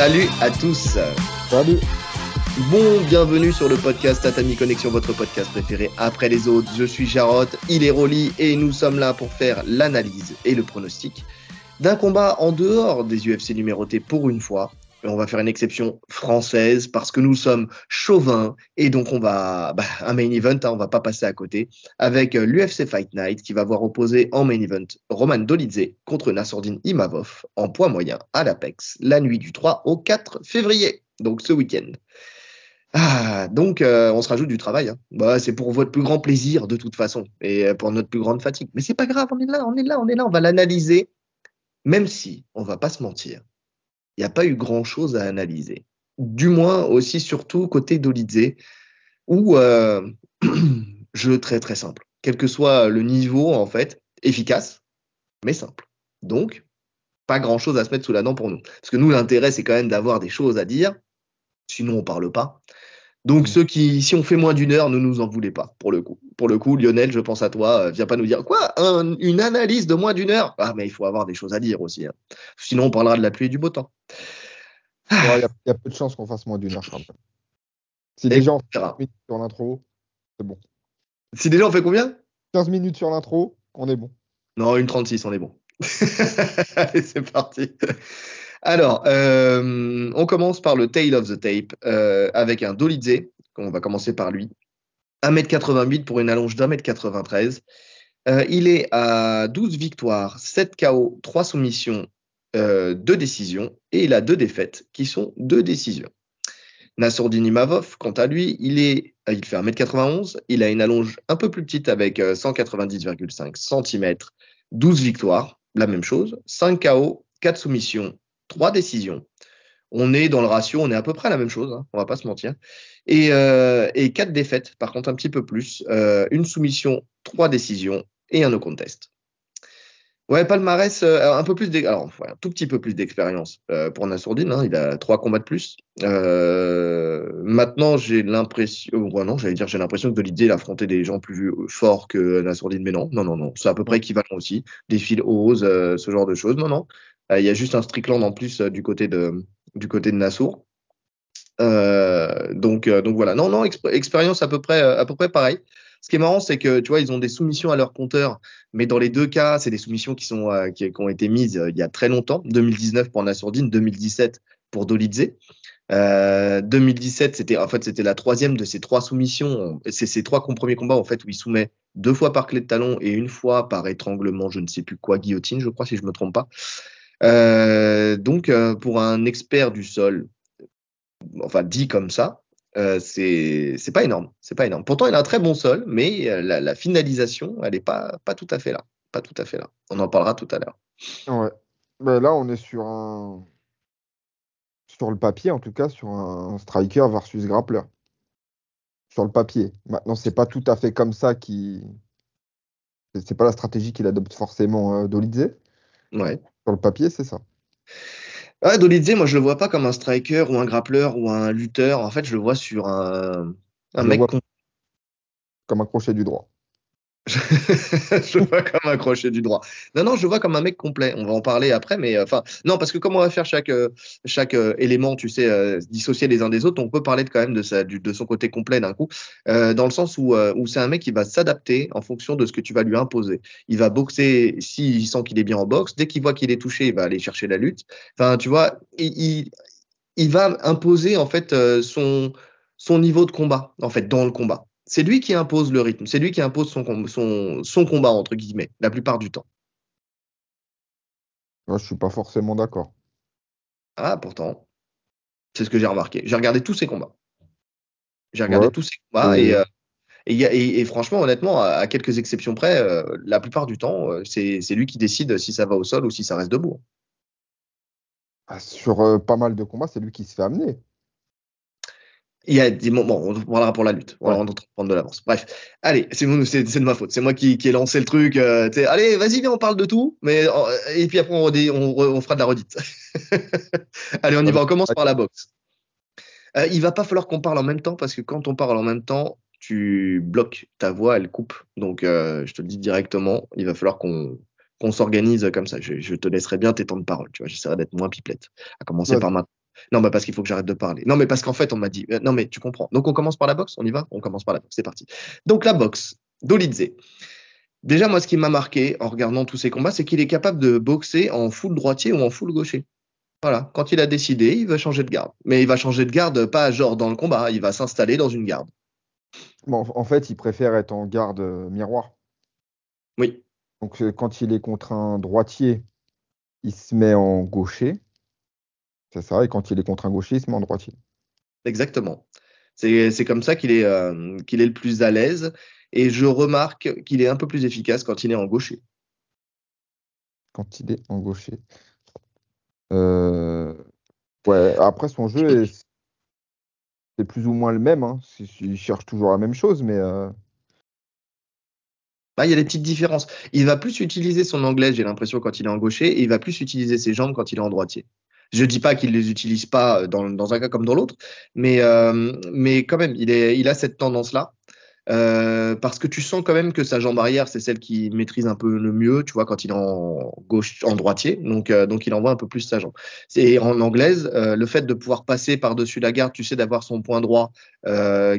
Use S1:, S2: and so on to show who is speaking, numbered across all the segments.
S1: Salut à tous.
S2: Salut.
S1: Bon, bienvenue sur le podcast Tatami Connexion, votre podcast préféré après les autres. Je suis Jarot, il est Rolly et nous sommes là pour faire l'analyse et le pronostic d'un combat en dehors des UFC numérotés pour une fois. On va faire une exception française parce que nous sommes chauvins et donc on va bah, un main event, hein, on va pas passer à côté avec l'UFC Fight Night qui va voir opposer en main event Roman Dolidze contre Nassourdine Imavov en poids moyen à l'Apex la nuit du 3 au 4 février, donc ce week-end. Ah, donc euh, on se rajoute du travail. Hein. Bah, c'est pour votre plus grand plaisir de toute façon et euh, pour notre plus grande fatigue. Mais c'est pas grave, on est là, on est là, on est là, on va l'analyser. Même si, on va pas se mentir, il n'y a pas eu grand chose à analyser. Du moins aussi surtout côté Dolidze, où euh, jeu très très simple. Quel que soit le niveau en fait, efficace, mais simple. Donc, pas grand chose à se mettre sous la dent pour nous. Parce que nous, l'intérêt, c'est quand même d'avoir des choses à dire Sinon, on parle pas. Donc, mm. ceux qui, si on fait moins d'une heure, ne nous en voulez pas, pour le coup. Pour le coup, Lionel, je pense à toi. Euh, viens pas nous dire quoi Une analyse de moins d'une heure? Ah, mais il faut avoir des choses à dire aussi. Hein. Sinon, on parlera de la pluie et du beau temps.
S2: Il y, a peu de chances qu'on fasse moins d'une heure, Si déjà on fait 15 minutes sur l'intro, c'est bon.
S1: Si déjà on fait combien?
S2: 15 minutes sur l'intro, on est bon.
S1: Non, une 36, on est bon. Allez, c'est parti. Alors, euh, on commence par le Tail of the Tape euh, avec un Dolidze. On va commencer par lui. 1m88 pour une allonge d'1m93. Euh, il est à 12 victoires, 7 KO, 3 soumissions, 2 décisions. Et il a 2 défaites qui sont 2 décisions. Nassourdini Mavov, quant à lui, il, est, il fait 1m91. Il a une allonge un peu plus petite avec 190,5 cm, 12 victoires, la même chose. 5 KO, 4 soumissions, trois décisions. On est dans le ratio, on est à peu près la même chose, hein, on va pas se mentir. Et, euh, et quatre défaites, par contre un petit peu plus. Euh, une soumission, trois décisions et un no contest. Ouais, palmarès, euh, un peu plus, un tout petit peu plus d'expérience pour Nassourdine. Hein, il a trois combats de plus. maintenant, j'ai l'impression, non, j'allais dire, j'ai l'impression que de il a affronté des gens plus forts que Nassourdine, mais non, non, non, non, c'est à peu près équivalent aussi. Des fils hauts, ce genre de choses. Non, non, euh, il y a juste un Strickland en plus euh, du côté de, du côté de Nassour. Euh, donc, donc voilà. Non, non, expérience à peu près, à peu près pareil. Ce qui est marrant, c'est que tu vois, ils ont des soumissions à leur compteur, mais dans les deux cas, c'est des soumissions qui sont qui, ont été mises il y a très longtemps. 2019 pour Nassourdine, 2017 pour Dolidze. 2017, c'était en fait c'était la troisième de ces trois soumissions. C'est ces trois premiers combats en fait où il soumet deux fois par clé de talon et une fois par étranglement, je ne sais plus quoi, guillotine, je crois si je me trompe pas. Euh, donc, euh, pour un expert du sol, enfin dit comme ça, euh, c'est pas énorme. C'est pas énorme. Pourtant, il a un très bon sol, mais euh, la, la, finalisation, elle n'est pas, pas tout à fait là. Pas tout à fait là. On en parlera tout à l'heure.
S2: Ouais. Ben là, on est sur un. Sur le papier, en tout cas, sur un striker versus grappler. Sur le papier. Maintenant, c'est pas tout à fait comme ça qui. C'est pas la stratégie qu'il adopte forcément euh, Dolidze.
S1: Ouais.
S2: Sur le papier, c'est ça.
S1: Ouais, Dolidze, moi je le vois pas comme un striker ou un grappleur ou un lutteur. En fait, je le vois sur un, un mec.
S2: Comme un crochet du droit.
S1: je vois comme un crochet du droit. Non, non, je vois comme un mec complet. On va en parler après, mais euh, enfin, non, parce que comme on va faire chaque, euh, chaque euh, élément, tu sais, dissocier les uns des autres, on peut parler de, quand même de, sa, de son côté complet d'un coup, dans le sens où, où c'est un mec qui va s'adapter en fonction de ce que tu vas lui imposer. Il va boxer s'il sent qu'il est bien en boxe. Dès qu'il voit qu'il est touché, il va aller chercher la lutte. Enfin, tu vois, il, il, il va imposer en fait son, son niveau de combat, en fait, dans le combat c'est lui qui impose le rythme, c'est lui qui impose son, son, son, combat, entre guillemets, la plupart du temps.
S2: Moi, je suis pas forcément d'accord.
S1: Ah, pourtant, c'est ce que j'ai remarqué. J'ai regardé tous ses combats. J'ai regardé tous ses combats euh, et, et, franchement, honnêtement, à, quelques exceptions près, euh, la plupart du temps, euh, c'est lui qui décide si ça va au sol ou si ça reste debout.
S2: Ah, sur pas mal de combats, c'est lui qui se fait amener.
S1: Il y a des moments, on parlera pour la lutte. On va prendre de l'avance. Bref, allez, c'est de ma faute. C'est moi qui, qui ai lancé le truc. Euh, allez, vas-y, viens, on parle de tout. Mais, euh, et puis après, on, on, fera de la redite. allez, on y va. On commence par la boxe. Euh, il va pas falloir qu'on parle en même temps parce que quand on parle en même temps, tu bloques ta voix, elle coupe. Donc, euh, je te le dis directement, il va falloir qu'on qu'on s'organise comme ça. Je, te laisserai bien tes temps de parole. Tu vois, j'essaierai d'être moins pipelette. À commencer par maintenant. Non, bah parce qu'il faut que j'arrête de parler. Non, mais parce qu'en fait, on m'a dit. Euh, non, mais tu comprends. Donc, on commence par la boxe. On y va On commence par la boxe. C'est parti. Donc, la boxe. Dolidze. Déjà, moi, ce qui m'a marqué en regardant tous ces combats, c'est qu'il est capable de boxer en full droitier ou en full gaucher. Voilà. Quand il a décidé, il va changer de garde. Mais il va changer de garde pas genre dans le combat. Il va s'installer dans une garde.
S2: Bon, en fait, il préfère être en garde euh, miroir.
S1: Oui.
S2: Donc, euh, quand il est contre un droitier, il se met en gaucher. C'est ça. Et quand il est contre un se met en droitier.
S1: Exactement. C'est comme ça qu'il est, euh, qu'il est le plus à l'aise. Et je remarque qu'il est un peu plus efficace quand il est en gaucher.
S2: Quand il est en gaucher. Euh, ouais, après, son jeu est, c'est plus ou moins le même. Hein. Il cherche toujours la même chose, mais. Euh,
S1: bah, il y a des petites différences. Il va plus utiliser son anglais, j'ai l'impression, quand il est en gaucher, et il va plus utiliser ses jambes quand il est en droitier. Je dis pas qu'il les utilise pas dans, dans, un cas comme dans l'autre, mais, euh, mais quand même, il, est, il a cette tendance-là. Euh, parce que tu sens quand même que sa jambe arrière, c'est celle qui maîtrise un peu le mieux, tu vois, quand il est en gauche, en droitier. Donc, euh, donc il envoie un peu plus sa jambe. C'est en anglaise, euh, le fait de pouvoir passer par-dessus la garde, tu sais, d'avoir son point droit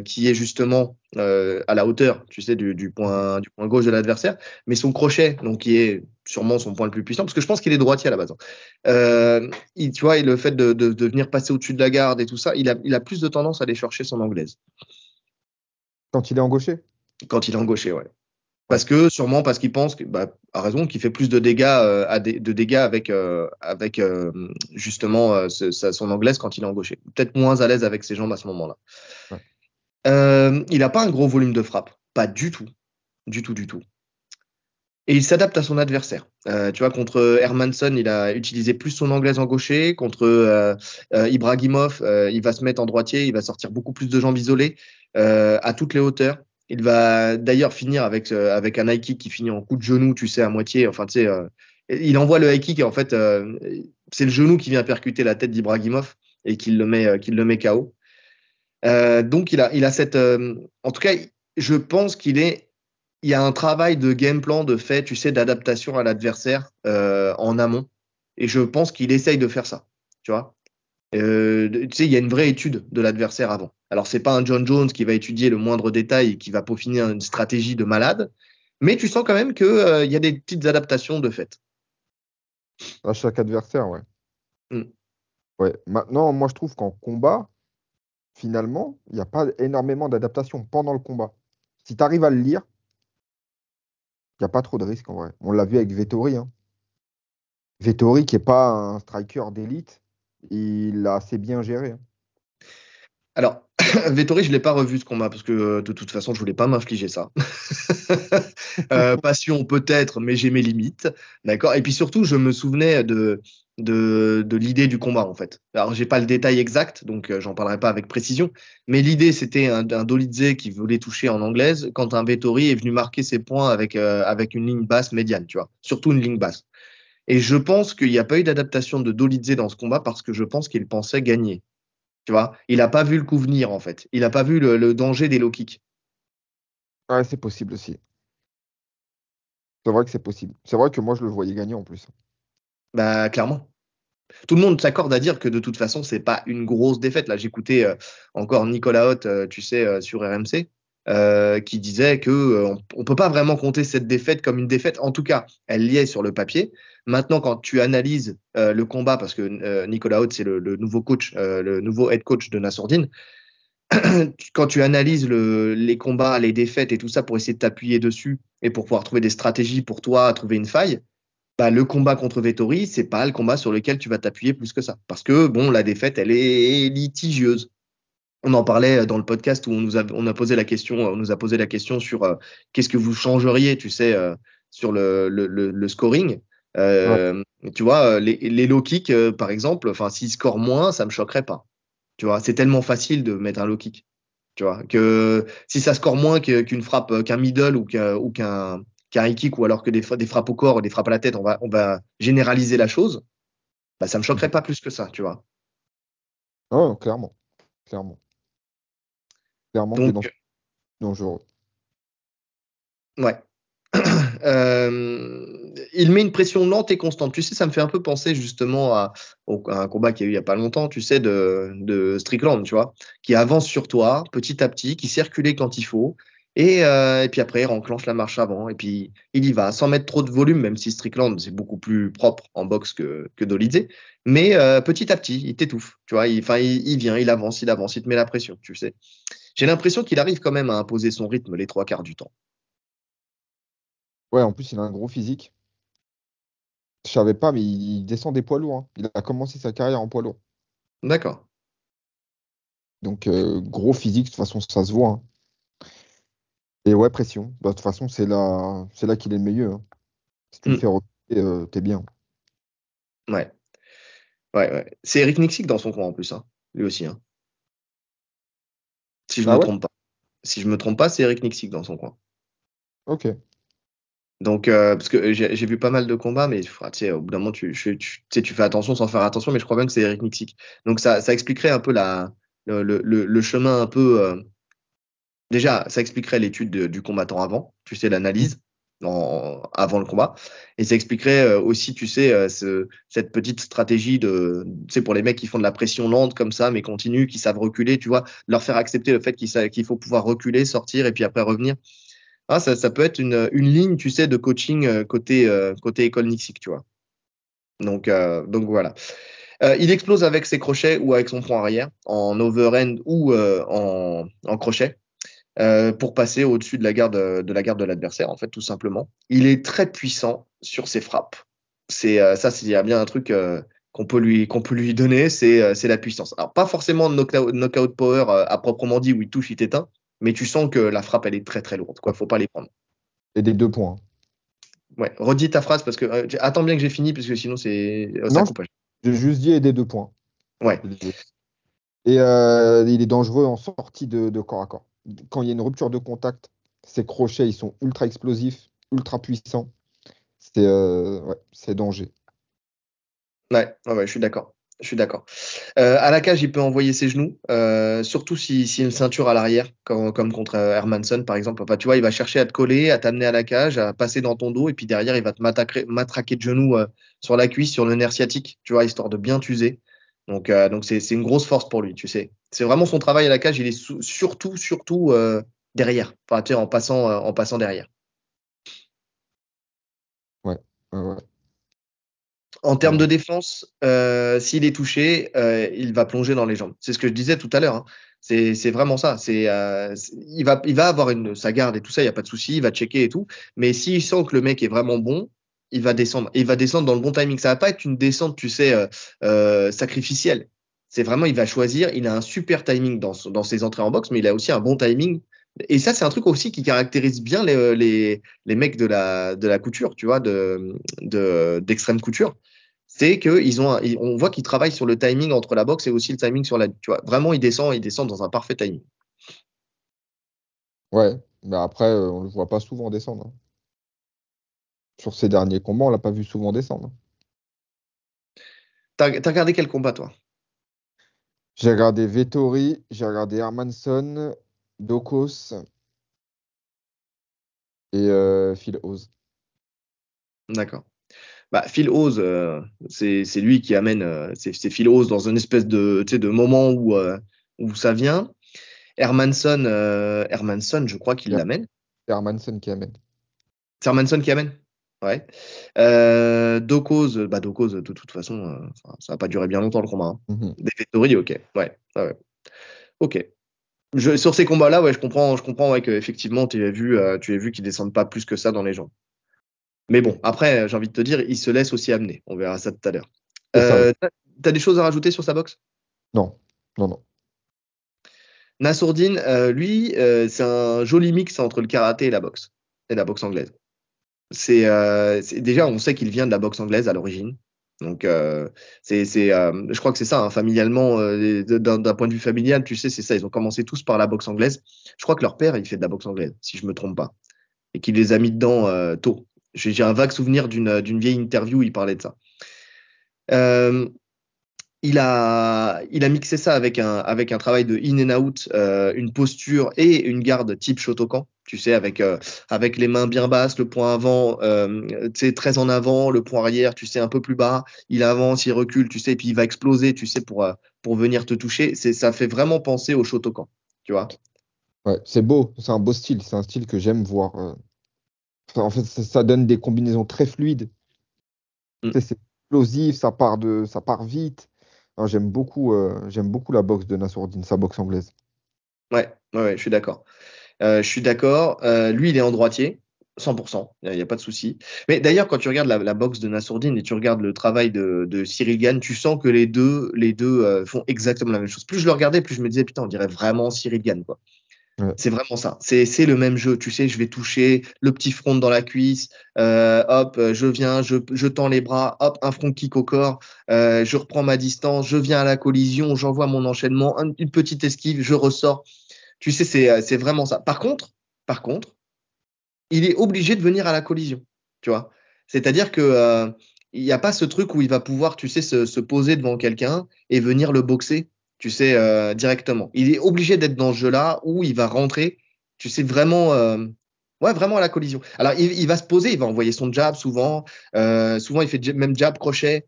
S1: qui est justement à la hauteur, tu sais, du, point, du point gauche de l'adversaire, mais son crochet, donc qui est sûrement son point le plus puissant, parce que je pense qu'il est droitier à la base. Hein. Il, tu vois, et le fait de venir passer au-dessus de la garde et tout ça, il a, il a plus de tendance à aller chercher son anglaise.
S2: Quand il est en gaucher
S1: Quand il est en gaucher, ouais. Parce que sûrement parce qu'il pense, bah, à raison, qu'il fait plus de dégâts, euh, de dégâts avec, euh, avec euh, justement son anglaise quand il est en gaucher. Peut-être moins à l'aise avec ses jambes à ce moment-là. il n'a pas un gros volume de frappe, pas du tout, du tout, du tout. Et il s'adapte à son adversaire. tu vois, contre Hermanson, il a utilisé plus son anglaise en gaucher. Contre Ibrahimov, il va se mettre en droitier, il va sortir beaucoup plus de jambes isolées. Euh, à toutes les hauteurs. Il va d'ailleurs finir avec, euh, avec un high kick qui finit en coup de genou, tu sais, à moitié. Enfin, tu sais, euh, il envoie le high kick et en fait, c'est le genou qui vient percuter la tête d'Ibrahimov et qui le met, qu'il le met KO. donc, il a, il a cette. en tout cas, je pense qu'il est. Il y a un travail de game plan, de fait, tu sais, d'adaptation à l'adversaire en amont. Et je pense qu'il essaye de faire ça. Tu vois euh, tu sais, il y a une vraie étude de l'adversaire avant. Alors, c'est pas un John Jones qui va étudier le moindre détail et qui va peaufiner une stratégie de malade, mais tu sens quand même qu'il euh, y a des petites adaptations de fait.
S2: À chaque adversaire, ouais.
S1: Mm.
S2: Ouais. Maintenant, moi, je trouve qu'en combat, finalement, il n'y a pas énormément d'adaptation pendant le combat. Si tu arrives à le lire, il n'y a pas trop de risques en vrai. On l'a vu avec Vettori. Hein. Vettori, qui n'est pas un striker d'élite, il a assez bien géré. Hein.
S1: Alors, Vettori, je ne l'ai pas revu ce combat parce que euh, de toute façon, je voulais pas m'infliger ça. Euh, passion peut-être, mais j'ai mes limites. Et puis surtout, je me souvenais de, l'idée du combat en fait. Alors, j'ai pas le détail exact, donc euh, j'en parlerai pas avec précision. Mais l'idée, c'était un, Dolidze qui voulait toucher en anglaise quand un Vettori est venu marquer ses points avec, avec une ligne basse médiane, tu vois. Surtout une ligne basse. Et je pense qu'il n'y a pas eu d'adaptation de Dolidze dans ce combat parce que je pense qu'il pensait gagner. Tu vois, il n'a pas vu le coup venir en fait. Il n'a pas vu le, danger des low kicks.
S2: Ouais, c'est possible aussi. C'est vrai que c'est possible. C'est vrai que moi je le voyais gagner en plus.
S1: Bah clairement. Tout le monde s'accorde à dire que de toute façon c'est pas une grosse défaite. Là j'écoutais euh, encore Nicolas Hott, euh, tu sais, euh, sur RMC, qui disait que on, peut pas vraiment compter cette défaite comme une défaite. En tout cas, elle liait sur le papier. Maintenant, quand tu analyses euh, le combat, parce que euh, Nicolas Haute, c'est le, nouveau coach, euh, le nouveau head coach de Nassourdine, quand tu analyses les combats, les défaites et tout ça pour essayer de t'appuyer dessus et pour pouvoir trouver des stratégies pour toi, trouver une faille, bah, le combat contre Vettori, c'est pas le combat sur lequel tu vas t'appuyer plus que ça. Parce que, bon, la défaite, elle est litigieuse. On en parlait dans le podcast où on nous a, on a posé la question, on nous a posé la question sur qu'est-ce que vous changeriez, tu sais, sur le, le, le scoring. Euh, tu vois, les, les low kicks, euh, par exemple, enfin, s'ils scorent moins, ça me choquerait pas. Tu vois, c'est tellement facile de mettre un low kick. Tu vois, que si ça score moins qu'une frappe, euh, qu'un middle ou qu'un high kick, ou alors que des, frappes au corps ou des frappes à la tête, on va, on va généraliser la chose, bah, ça me choquerait pas plus que ça, tu vois.
S2: Oh, clairement. Clairement. Clairement,
S1: Donc,
S2: dangereux.
S1: Ouais. euh, il met une pression lente et constante. Tu sais, ça me fait un peu penser justement à, un combat qu'il y a eu il y a pas longtemps, tu sais, de, de Strickland, tu vois, qui avance sur toi petit à petit, qui circulait quand il faut, et, euh, et, puis après, il enclenche la marche avant et puis il y va sans mettre trop de volume, même si Strickland c'est beaucoup plus propre en boxe que, que Dolidze. Mais euh, petit à petit, il t'étouffe. Tu vois, il, il, il, vient, il avance, il avance, il te met la pression. Tu sais. J'ai l'impression qu'il arrive quand même à imposer son rythme les trois quarts du temps.
S2: Ouais, en plus, il a un gros physique. Je savais pas, mais il descend des poids lourds. Hein. Il a commencé sa carrière en poids lourd.
S1: D'accord.
S2: Donc, euh, gros physique, de toute façon, ça se voit. Hein. Et ouais, pression. Bah, de toute façon, c'est là, c'est là qu'il est le meilleur. Hein. Si tu le mm. fais reculer, euh, t'es bien.
S1: Ouais. Ouais, ouais. C'est Eric Nixik dans son coin en plus, hein. lui aussi. Hein. Si je ne ah me trompe pas. Si je me trompe pas, c'est Eric Nixik dans son coin.
S2: Ok.
S1: Donc, euh, parce que j'ai vu pas mal de combats, mais au bout d'un moment, tu, tu, tu, fais attention sans faire attention, mais je crois bien que c'est Eric Nixik. Donc, ça, ça expliquerait un peu la, le, le, le chemin un peu, euh, déjà, ça expliquerait l'étude du combattant avant, tu sais, l'analyse avant le combat. Et ça expliquerait euh, aussi, tu sais, euh, cette petite stratégie de, tu sais, pour les mecs qui font de la pression lente comme ça, mais continue, qui savent reculer, tu vois, leur faire accepter le fait qu'il faut pouvoir reculer, sortir et puis après revenir. Ah, ça, ça peut être une, une ligne, tu sais, de coaching euh, côté, côté école Nixik, tu vois. Donc, donc voilà. il explose avec ses crochets ou avec son front arrière, en overhand ou en, en crochet. Euh, pour passer au-dessus de la garde de la garde de l'adversaire, en fait, tout simplement. Il est très puissant sur ses frappes. C'est euh, ça, s'il y a bien un truc euh, qu'on peut lui qu'on peut lui donner, c'est c'est la puissance. Alors pas forcément de knockout, knockout power à proprement dit où il touche, il t'éteint, mais tu sens que la frappe elle est très très lourde. Quoi, faut pas les prendre.
S2: Et des deux points.
S1: Ouais, redis ta phrase parce que attends bien que j'ai fini parce que sinon c'est
S2: non, J'ai juste dit et des deux points.
S1: Ouais.
S2: Et il est dangereux en sortie de, de corps à corps quand il y a une rupture de contact, ces crochets, ils sont ultra explosifs, ultra puissants. C'est euh, ouais, danger.
S1: Ouais, je suis d'accord. Je suis d'accord. Euh, à la cage, il peut envoyer ses genoux, euh, surtout s'il si, a une ceinture à l'arrière, comme, contre Hermanson par exemple. Enfin, tu vois, il va chercher à te coller, à t'amener à la cage, à passer dans ton dos, et puis derrière, il va te matraquer de genoux sur la cuisse, sur le nerf sciatique, tu vois, histoire de bien t'user. Donc, euh, donc c'est, une grosse force pour lui, tu sais. C'est vraiment son travail à la cage. Il est surtout, surtout euh, derrière, enfin, tu sais, en passant, euh, en passant derrière.
S2: Ouais, ouais,
S1: En termes de défense, s'il est touché, il va plonger dans les jambes. C'est ce que je disais tout à l'heure. Hein. C'est, vraiment ça. C'est, il va, il va avoir une, sa garde et tout ça. Il y a pas de souci. Il va checker et tout. Mais s'il sent que le mec est vraiment bon, il va descendre. il va descendre dans le bon timing. Ça va pas être une descente, tu sais, euh, euh, sacrificielle. C'est vraiment, il va choisir. Il a un super timing dans, ses entrées en boxe, mais il a aussi un bon timing. Et ça, c'est un truc aussi qui caractérise bien les, les mecs de la, couture, tu vois, de, d'extrême couture. C'est qu'ils ont, on voit qu'ils travaillent sur le timing entre la boxe et aussi le timing sur la, tu vois. Vraiment, il descend, il descend dans un parfait timing.
S2: Ouais, mais après, euh, on le voit pas souvent descendre. Sur ces derniers combats, on l'a pas vu souvent descendre.
S1: T'as as regardé quel combat, toi?
S2: J'ai regardé Vettori, j'ai regardé Hermanson, Dokos et euh, Phil Oz.
S1: D'accord. Bah, Phil Oz, euh, c'est lui qui amène, euh, c'est Phil Oz dans une espèce de, de moment où, où ça vient. Hermanson, Hermanson je crois qu'il l'amène.
S2: C'est Hermanson qui amène.
S1: C'est Hermanson qui amène? Ouais. Euh, bah Dokos, de toute façon, euh, ça va pas durer bien longtemps le combat. Hein. Mmh Des ok. Ouais. ouais. Ok. Je, sur ces combats-là, ouais, je comprends, je comprends ouais, qu'effectivement, tu as vu, euh, tu as vu qu'ils descendent pas plus que ça dans les gens. Mais bon, après, j'ai envie de te dire, ils se laissent aussi amener. On verra ça tout à l'heure. Euh, T'as des choses à rajouter sur sa boxe?
S2: Non, non, non.
S1: Nassourdine, euh, lui, c'est un joli mix entre le karaté et la boxe, et la boxe anglaise. Euh, c'est déjà on sait qu'il vient de la boxe anglaise à l'origine. Donc euh, c'est euh, je crois que c'est ça hein, familialement d'un point de vue familial, tu sais, c'est ça, ils ont commencé tous par la boxe anglaise. Je crois que leur père, il fait de la boxe anglaise si je me trompe pas et qu'il les a mis dedans tôt. J'ai un vague souvenir d'une vieille interview où il parlait de ça. il a, mixé ça avec un, avec un travail de in and out, une posture et une garde type Shotokan tu sais, avec, avec les mains bien basses, le point avant, tu sais, très en avant, le point arrière, tu sais, un peu plus bas, il avance, il recule, tu sais, et puis il va exploser, tu sais, pour, pour venir te toucher. Ça fait vraiment penser au Shotokan, tu vois.
S2: Ouais, c'est beau, c'est un beau style, c'est un style que j'aime voir. en fait, ça, donne des combinaisons très fluides. Mm. C'est explosif, ça part, de, ça part vite. J'aime beaucoup, j'aime beaucoup la boxe de Nassourdine, sa boxe anglaise.
S1: Ouais, ouais, je suis d'accord. Euh, je suis d'accord. Euh, lui, il est en droitier, 100%, il n'y a, pas de souci. Mais d'ailleurs, quand tu regardes la, boxe de Nassourdine et tu regardes le travail de, Cyril Gann, tu sens que les deux, les deux euh, font exactement la même chose. Plus je le regardais, plus je me disais, putain, on dirait vraiment Cyril Gann, quoi. C'est vraiment ça. C'est le même jeu. Tu sais, je vais toucher le petit front dans la cuisse. hop, je viens, je, je, tends les bras. Hop, un front kick au corps. je reprends ma distance. Je viens à la collision. J'envoie mon enchaînement. une petite esquive. Je ressors. Tu sais, euh, c'est vraiment ça. Par contre, par contre, il est obligé de venir à la collision. Tu vois C'est-à-dire que euh, il n'y a pas ce truc où il va pouvoir, tu sais, se, poser devant quelqu'un et venir le boxer, tu sais, euh, directement. Il est obligé d'être dans ce jeu-là où il va rentrer, tu sais, vraiment, ouais, vraiment à la collision. Alors, il, va se poser, il va envoyer son jab souvent. souvent, il fait même jab crochet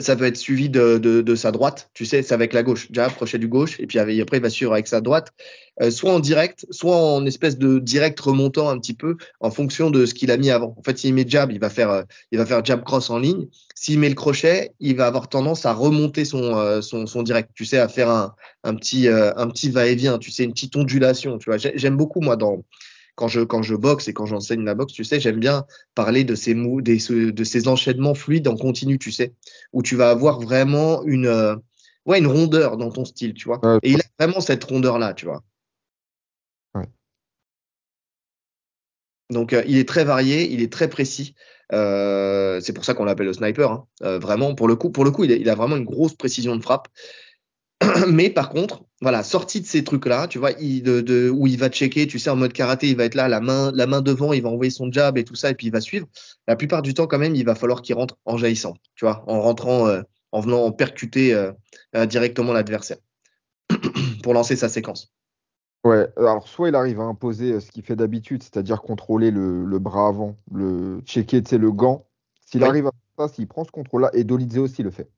S1: ça peut être suivi de, sa droite, tu sais, c'est avec la gauche, déjà approché du gauche, et puis après il va suivre avec sa droite, euh, soit en direct, soit en espèce de direct remontant un petit peu en fonction de ce qu'il a mis avant. En fait, s'il met jab, il va faire, euh, il va faire jab cross en ligne. S'il met le crochet, il va avoir tendance à remonter son, euh, son, son, direct, tu sais, à faire un, un petit, petit va-et-vient, tu sais, une petite ondulation, tu vois. J'aime beaucoup moi dans quand je, quand je boxe et quand j'enseigne la boxe, tu sais, j'aime bien parler de ces, mou des, de ces enchaînements fluides en continu, tu sais, où tu vas avoir vraiment une, euh, ouais, une rondeur dans ton style, tu vois. et il a vraiment cette rondeur-là, tu vois. Donc, euh, il est très varié, il est très précis. Euh, c'est pour ça qu'on l'appelle le sniper. Hein. vraiment, pour le coup, pour le coup, il il a, vraiment une grosse précision de frappe. Mais par contre, voilà, sorti de ces trucs-là, tu vois, il, de, où il va checker, tu sais, en mode karaté, il va être là, la main, la main devant, il va envoyer son jab et tout ça, et puis il va suivre. La plupart du temps, quand même, il va falloir qu'il rentre en jaillissant, tu vois, en rentrant, euh, en venant percuter euh, euh, directement l'adversaire pour lancer sa séquence.
S2: Ouais, alors soit il arrive à imposer ce qu'il fait d'habitude, c'est-à-dire contrôler le, bras avant, le checker, tu sais, le gant. S'il arrive à faire ça, s'il prend ce contrôle-là, et Dolidze aussi le fait.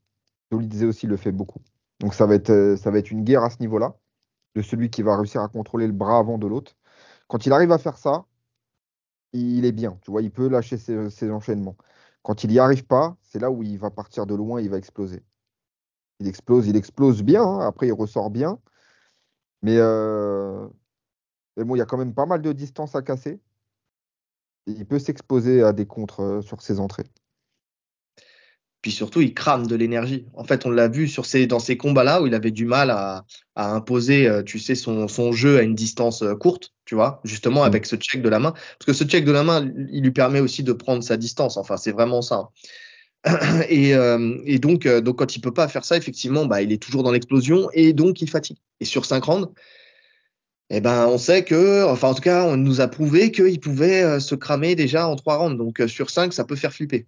S2: Dolidze aussi le fait beaucoup. Donc ça va être, euh, ça va une guerre à ce niveau-là, de celui qui va réussir à contrôler le bras avant de l'autre. Quand il arrive à faire ça, il est bien, tu vois, il peut lâcher ses, enchaînements. Quand il n'y arrive pas, c'est là où il va partir de loin, il va exploser. Il explose, il explose bien, hein, après il ressort bien. Mais, euh, il y a quand même pas mal de distance à casser. il peut s'exposer à des contres euh, sur ses entrées.
S1: Puis surtout, il crame de l'énergie. En fait, on l'a vu sur ces, dans ces combats-là où il avait du mal à, imposer, euh, tu sais, son, jeu à une distance euh, courte, tu vois, justement mm. avec ce check de la main. Parce que ce check de la main, il lui permet aussi de prendre sa distance. Enfin, c'est vraiment ça. Et, euh, et donc, donc, quand il peut pas faire ça, effectivement, bah, il est toujours dans l'explosion et donc il fatigue. Et sur 5 rounds, eh ben, on sait que, enfin, en tout cas, on nous a prouvé qu'il pouvait se cramer déjà en 3 rounds. Donc, sur 5, ça peut faire flipper.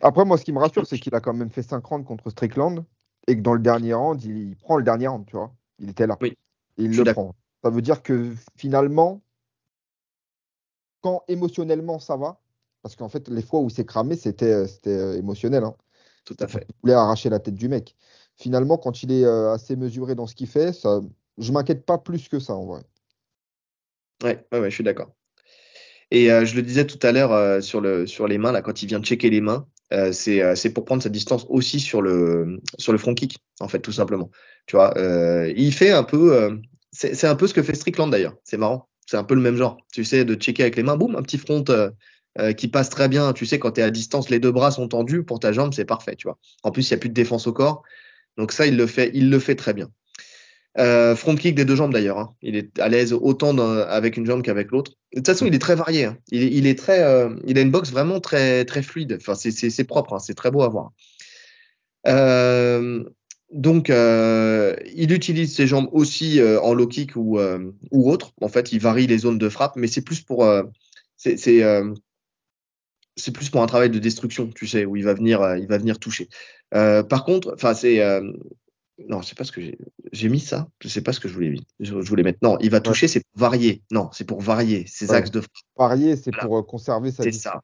S2: Après, moi, ce qui me rassure, c'est qu'il a quand même fait 5 rounds contre Strickland et que dans le dernier round, il, prend le dernier round, tu vois. Il était là.
S1: Oui.
S2: il le prend. Ça veut dire que finalement, quand émotionnellement ça va, parce qu'en fait, les fois où il s'est cramé, c'était euh, émotionnel. Hein.
S1: Tout à fait.
S2: Il voulait arracher la tête du mec. Finalement, quand il est euh, assez mesuré dans ce qu'il fait, ça, je m'inquiète pas plus que ça en vrai.
S1: Ouais, ouais, ouais je suis d'accord. Et euh, je le disais tout à l'heure sur, le, sur les mains, là, quand il vient de checker les mains, euh, euh, c'est pour prendre sa distance aussi sur le sur le front kick en fait tout simplement. Tu vois euh, il fait un peu c'est un peu ce que fait Strickland d'ailleurs. C'est marrant. C'est un peu le même genre. Tu sais de checker avec les mains boum un petit front qui passe très bien. Tu sais quand tu es à distance les deux bras sont tendus pour ta jambe c'est parfait tu vois. En plus il y a plus de défense au corps. Donc ça il le fait il le fait très bien euh, front kick des deux jambes d'ailleurs. Hein. Il est à l'aise autant avec une jambe qu'avec l'autre. De toute façon, il est très varié. Hein. Il, est, très, euh, il a une boxe vraiment très, très fluide. Enfin, c'est propre. Hein. C'est très beau à voir. Euh, donc, il utilise ses jambes aussi en low kick ou, ou autre. En fait, il varie les zones de frappe, mais c'est plus pour c'est plus pour un travail de destruction, tu sais, où il va venir, il va venir toucher. par contre, enfin, c'est Non, sais pas ce que j'ai. J'ai mis ça. Je sais pas ce que je voulais, je, voulais mettre. Non, il va toucher, c'est pour varier. Non, c'est pour varier ses axes de frappe.
S2: Varier, c'est pour euh, conserver sa.
S1: C'est ça.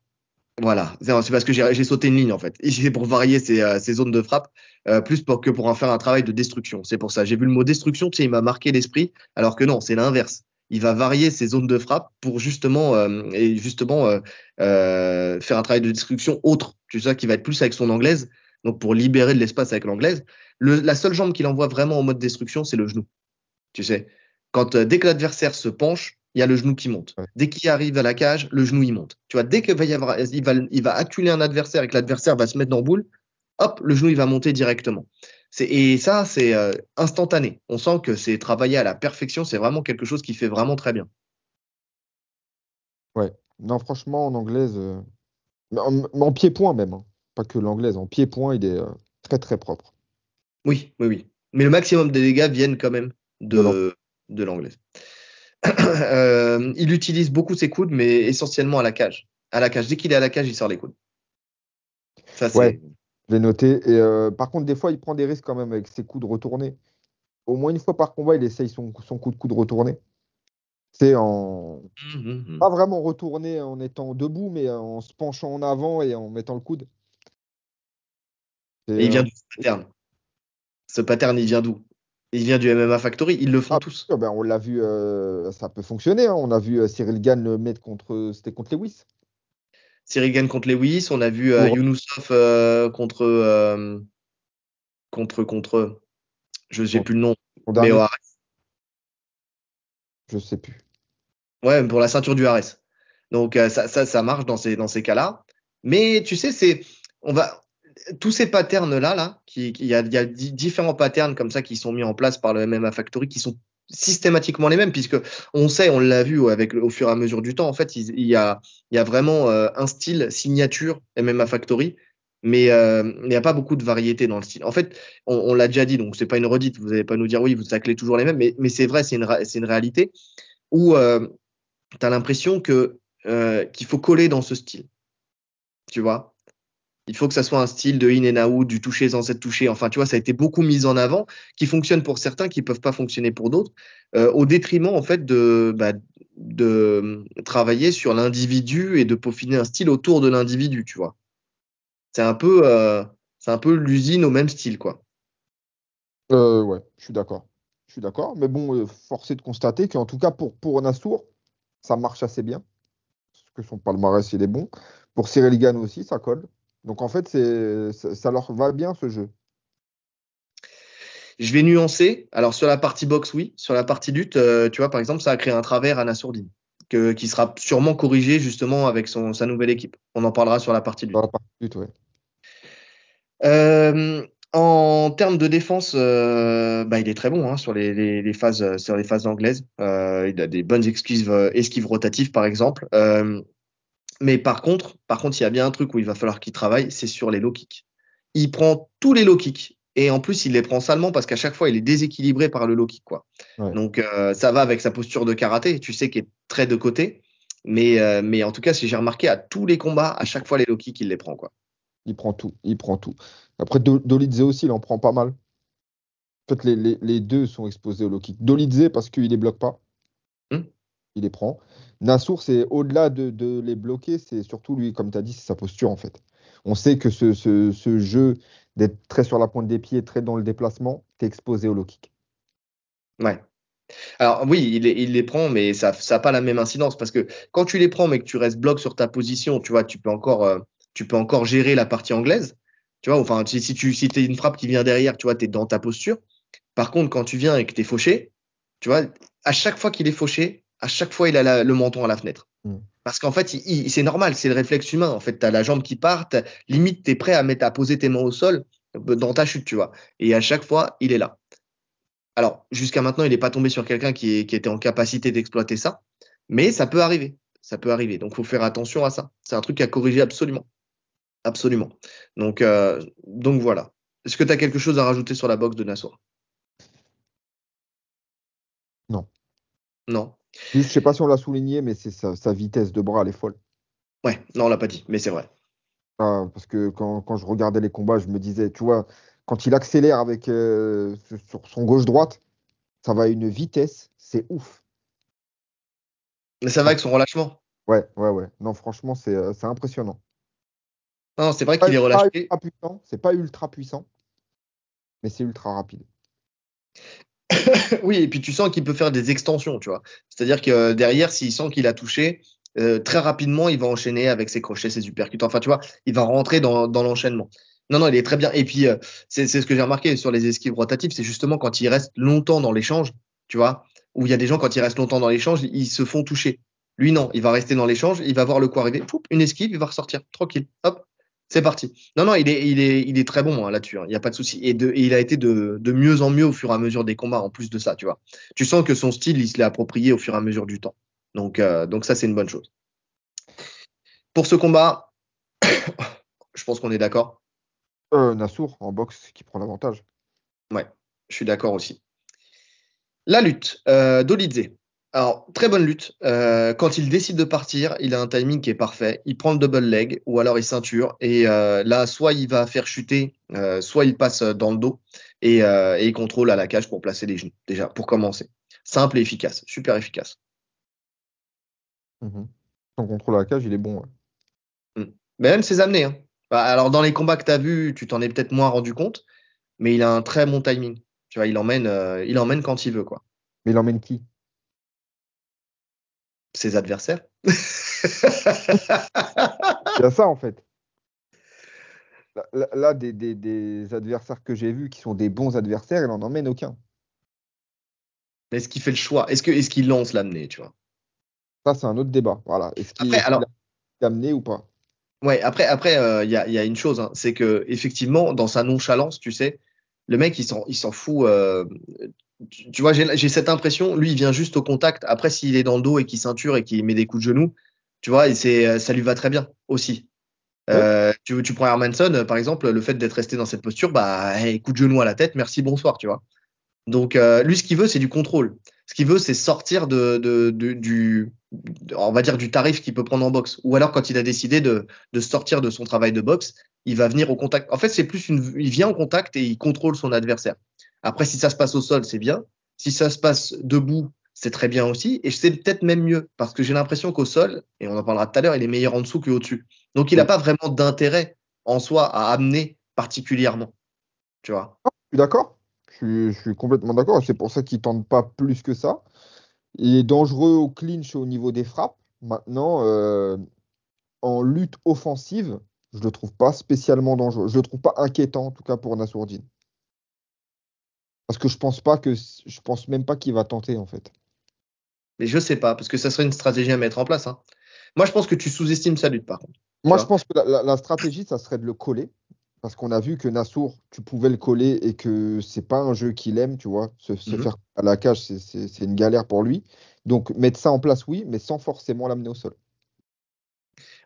S1: Voilà, c'est parce que j'ai sauté une ligne en fait. Ici, c'est pour varier ses, euh, zones de frappe, euh, plus pour que pour en faire un travail de destruction. C'est pour ça. J'ai vu le mot destruction, tu sais, il m'a marqué l'esprit, alors que non, c'est l'inverse. Il va varier ses zones de frappe pour justement et justement faire un travail de destruction autre. Tu sais, qui va être plus avec son anglaise, donc pour libérer de l'espace avec l'anglaise la seule jambe qu'il envoie vraiment en mode destruction, c'est le genou. Tu sais, quand euh, dès que l'adversaire se penche, il y a le genou qui monte. Dès qu'il arrive à la cage, le genou il monte. Tu vois, dès qu'il va y avoir, il va, il va acculer un adversaire et que l'adversaire va se mettre dans boule, hop, le genou il va monter directement. Et ça, c'est euh, instantané. On sent que c'est travaillé à la perfection. C'est vraiment quelque chose qui fait vraiment très bien.
S2: Ouais. Non, franchement, en anglaise, euh, en, pied-point même, hein. pas que l'anglaise, en pied-point, il est très très propre.
S1: Oui, oui, oui. Mais le maximum des dégâts viennent quand même de, de l'anglaise. Euh, il utilise beaucoup ses coudes, mais essentiellement à la cage. À la cage. Dès qu'il est à la cage, il sort les coudes.
S2: Ça, ouais, j'ai noté. Et euh, par contre, des fois, il prend des risques quand même avec ses coups de retourner. Au moins une fois par combat, il essaye son, son coup de coude retourné. C'est en. Mmh, mmh, mmh. Pas vraiment retourner en étant debout, mais en se penchant en avant et en mettant le coude.
S1: Et, il vient du pattern. Ce pattern, il vient d'où? Il vient du MMA Factory, ils le font ah, tous.
S2: Ben, on l'a vu, euh, ça peut fonctionner. Hein. On a vu euh, Cyril Gann le mettre contre, c'était contre Lewis.
S1: Cyril Gann contre Lewis, on a vu euh, contre contre contre je sais plus le nom. Mais
S2: Je sais plus.
S1: Ouais, pour la ceinture du Ares. Donc ça, ça, ça marche dans ces dans ces cas-là. Mais tu sais, c'est on va tous ces patterns-là, là, il y a, différents patterns comme ça qui sont mis en place par le MMA Factory qui sont systématiquement les mêmes, puisque on sait, on l'a vu avec, au fur et à mesure du temps, en fait, il, y, a, vraiment euh, un style signature MMA Factory, mais euh, il n'y a pas beaucoup de variété dans le style. En fait, on, l'a déjà dit, donc c'est pas une redite, vous n'allez pas nous dire oui, vous taclez toujours les mêmes, mais, c'est vrai, c'est une, réalité où euh, tu as l'impression que qu'il faut coller dans ce style. Tu vois? Il faut que ça soit un style de in and out, du toucher sans être touché. Enfin, tu vois, ça a été beaucoup mis en avant, qui fonctionne pour certains, qui peuvent pas fonctionner pour d'autres, euh, au détriment en fait de, bah, de travailler sur l'individu et de peaufiner un style autour de l'individu, tu vois. C'est un peu, euh, peu l'usine au même style, quoi.
S2: Euh, ouais, je suis d'accord. Je suis d'accord, mais bon, forcé de constater qu'en tout cas pour pour Nassour, ça marche assez bien, parce que son palmarès il est bon. Pour Cyril Gann aussi, ça colle. Donc en fait, ça, leur va bien ce jeu.
S1: Je vais nuancer. Alors sur la partie boxe, oui. Sur la partie lutte, euh, tu vois, par exemple, ça a créé un travers à Nassourdine, que, qui sera sûrement corrigé justement avec son, sa nouvelle équipe. On en parlera sur la partie lutte. Euh, en termes de défense, euh, bah, il est très bon hein, sur les, phases sur les phases anglaises. il a des bonnes esquives, esquives rotatives, par exemple. Mais par contre, par contre, il y a bien un truc où il va falloir qu'il travaille, c'est sur les low kicks. Il prend tous les low kicks et en plus il les prend salement parce qu'à chaque fois il est déséquilibré par le low kick quoi. Donc euh, ça va avec sa posture de karaté, tu sais qu'il est très de côté, mais euh, mais en tout cas si j'ai remarqué à tous les combats, à chaque fois les low kicks il les prend quoi.
S2: Il prend tout, il prend tout. Après Dolidze aussi il en prend pas mal. En fait les, les, deux sont exposés au low kick. Dolidze parce qu'il les bloque pas. Il les prend. Nassour, c'est au-delà de, les bloquer, c'est surtout lui, comme tu as dit, c'est sa posture en fait. On sait que ce, jeu d'être très sur la pointe des pieds, très dans le déplacement, t'es exposé au low kick.
S1: Ouais. Alors oui, il les, prend, mais ça n'a pas la même incidence parce que quand tu les prends, mais que tu restes bloqué sur ta position, tu vois, tu peux encore, euh, tu peux encore gérer la partie anglaise. Tu vois, enfin, si, tu si une frappe qui vient derrière, tu vois, es dans ta posture. Par contre, quand tu viens et que tu es fauché, tu vois, à chaque fois qu'il est fauché, à chaque fois, il a le menton à la fenêtre. Mm. Parce qu'en fait, c'est normal, c'est le réflexe humain. En fait, tu as la jambe qui part, limite, tu es prêt à, mettre, à poser tes mains au sol euh, dans ta chute, tu vois. Et à chaque fois, il est là. Alors, jusqu'à maintenant, il n'est pas tombé sur quelqu'un qui, était en capacité d'exploiter ça, mais ça peut arriver. Ça peut arriver. Donc, il faut faire attention à ça. C'est un truc à corriger absolument. Absolument. Donc, euh, donc voilà. Est-ce que tu as quelque chose à rajouter sur la boxe de Nassau
S2: Non.
S1: Non.
S2: Je ne sais pas si on l'a souligné, mais c'est sa, vitesse de bras, elle est folle.
S1: Ouais, non, on l'a pas dit, mais c'est vrai.
S2: Ah, parce que quand, je regardais les combats, je me disais, tu vois, quand il accélère avec euh, sur son gauche-droite, ça va à une vitesse, c'est ouf.
S1: Mais ça va avec son relâchement.
S2: Ouais, ouais, ouais. Non, franchement, c'est euh, impressionnant.
S1: Non, c'est vrai qu'il est relâché.
S2: C'est pas ultra puissant, mais c'est ultra rapide.
S1: oui, et puis tu sens qu'il peut faire des extensions, tu vois. C'est-à-dire que euh, derrière, s'il sent qu'il a touché, euh, très rapidement, il va enchaîner avec ses crochets, ses supercuts. Enfin, tu vois, il va rentrer dans, l'enchaînement. Non, non, il est très bien. Et puis, euh, c'est ce que j'ai remarqué sur les esquives rotatives, c'est justement quand il reste longtemps dans l'échange, tu vois, où il y a des gens, quand ils restent longtemps dans l'échange, ils se font toucher. Lui, non, il va rester dans l'échange, il va voir le coup arriver, une esquive, il va ressortir, tranquille, hop, c'est parti. Non, non, il est, il est, il est très bon hein, là-dessus, hein, il n'y a pas de souci. Et, il a été de, mieux en mieux au fur et à mesure des combats, en plus de ça, tu vois. Tu sens que son style, il se l'est approprié au fur et à mesure du temps. Donc, euh, donc ça, c'est une bonne chose. Pour ce combat, je pense qu'on est d'accord.
S2: Euh, Nassour, en boxe, qui prend l'avantage.
S1: Ouais, je suis d'accord aussi. La lutte, euh, Dolidze. Alors, très bonne lutte. Euh, quand il décide de partir, il a un timing qui est parfait. Il prend le double leg ou alors il ceinture. Et euh, là, soit il va faire chuter, euh, soit il passe dans le dos et, il contrôle à la cage pour placer les genoux. Déjà, pour commencer. Simple et efficace. Super efficace.
S2: Mhm. Son contrôle à la cage, il est bon.
S1: Mm. Mais même ses amenés. Hein. Bah, alors, dans les combats que tu as vus, tu t'en es peut-être moins rendu compte. Mais il a un très bon timing. Tu vois, il emmène, il emmène quand il veut. Quoi.
S2: Mais il emmène qui?
S1: Ses adversaires.
S2: Il y a ça en fait. Là, des, adversaires que j'ai vus qui sont des bons adversaires, il n'en emmène aucun.
S1: Est-ce qu'il fait le choix? Est-ce qu'il est lance l'amener, tu vois?
S2: Ça, c'est un autre débat. Voilà. Est-ce qu'il est alors... amené ou pas?
S1: Ouais, après, après, euh, il y, a, une chose, hein, c'est que effectivement, dans sa nonchalance, tu sais, le mec, il s'en fout. Euh, tu, vois, j'ai cette impression, lui, il vient juste au contact. Après, s'il est dans le dos et qu'il ceinture et qu'il met des coups de genoux, tu vois, et ça lui va très bien aussi. Euh, tu, tu, prends Hermanson, par exemple, le fait d'être resté dans cette posture, bah, coup de genou à la tête, merci, bonsoir, tu vois. Donc, euh, lui, ce qu'il veut, c'est du contrôle. Ce qu'il veut, c'est sortir de, de, du, on va dire, du tarif qu'il peut prendre en boxe. Ou alors, quand il a décidé de, de sortir de son travail de boxe, il va venir au contact. En fait, c'est plus une, il vient au contact et il contrôle son adversaire. Après, si ça se passe au sol, c'est bien. Si ça se passe debout, c'est très bien aussi. Et c'est peut-être même mieux parce que j'ai l'impression qu'au sol, et on en parlera tout à l'heure, il est meilleur en dessous qu'au-dessus. Donc, il n'a pas vraiment d'intérêt en soi à amener particulièrement. Tu vois?
S2: Ah, Je suis d'accord. Je, suis complètement d'accord. C'est pour ça qu'il ne tente pas plus que ça. Il est dangereux au clinch au niveau des frappes. Maintenant, euh, en lutte offensive, je ne le trouve pas spécialement dangereux. Je ne le trouve pas inquiétant, en tout cas pour Nassourdine. Parce que je pense pas que je pense même pas qu'il va tenter en fait.
S1: Mais je sais pas, parce que ça serait une stratégie à mettre en place. Hein. Moi, je pense que tu sous-estimes sa lutte, par contre.
S2: Moi, je pense que la, stratégie, ça serait de le coller. Parce qu'on a vu que Nassour, tu pouvais le coller et que c'est pas un jeu qu'il aime, tu vois. Se, mhm. faire à la cage, c'est une galère pour lui. Donc, mettre ça en place, oui, mais sans forcément l'amener au sol.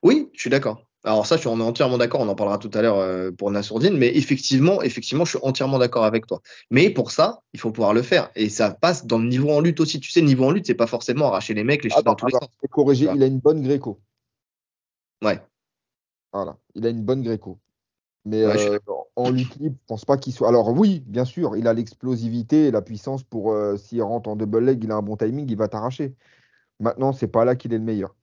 S1: Oui, je suis d'accord. Alors ça, on est entièrement d'accord, on en parlera tout à l'heure euh, pour Nassourdine, mais effectivement, effectivement, je suis entièrement d'accord avec toi. Mais pour ça, il faut pouvoir le faire. Et ça passe dans le niveau en lutte aussi. Tu sais, niveau en lutte, c'est pas forcément arracher les mecs, les dans tous les sens.
S2: Corriger, il a une bonne gréco.
S1: Ouais.
S2: Voilà, il a une bonne gréco. Mais euh, en lutte libre, je pense pas qu'il soit. Alors oui, bien sûr, il a l'explosivité et la puissance pour euh, s'il rentre en double leg, il a un bon timing, il va t'arracher. Maintenant, c'est pas là qu'il est le meilleur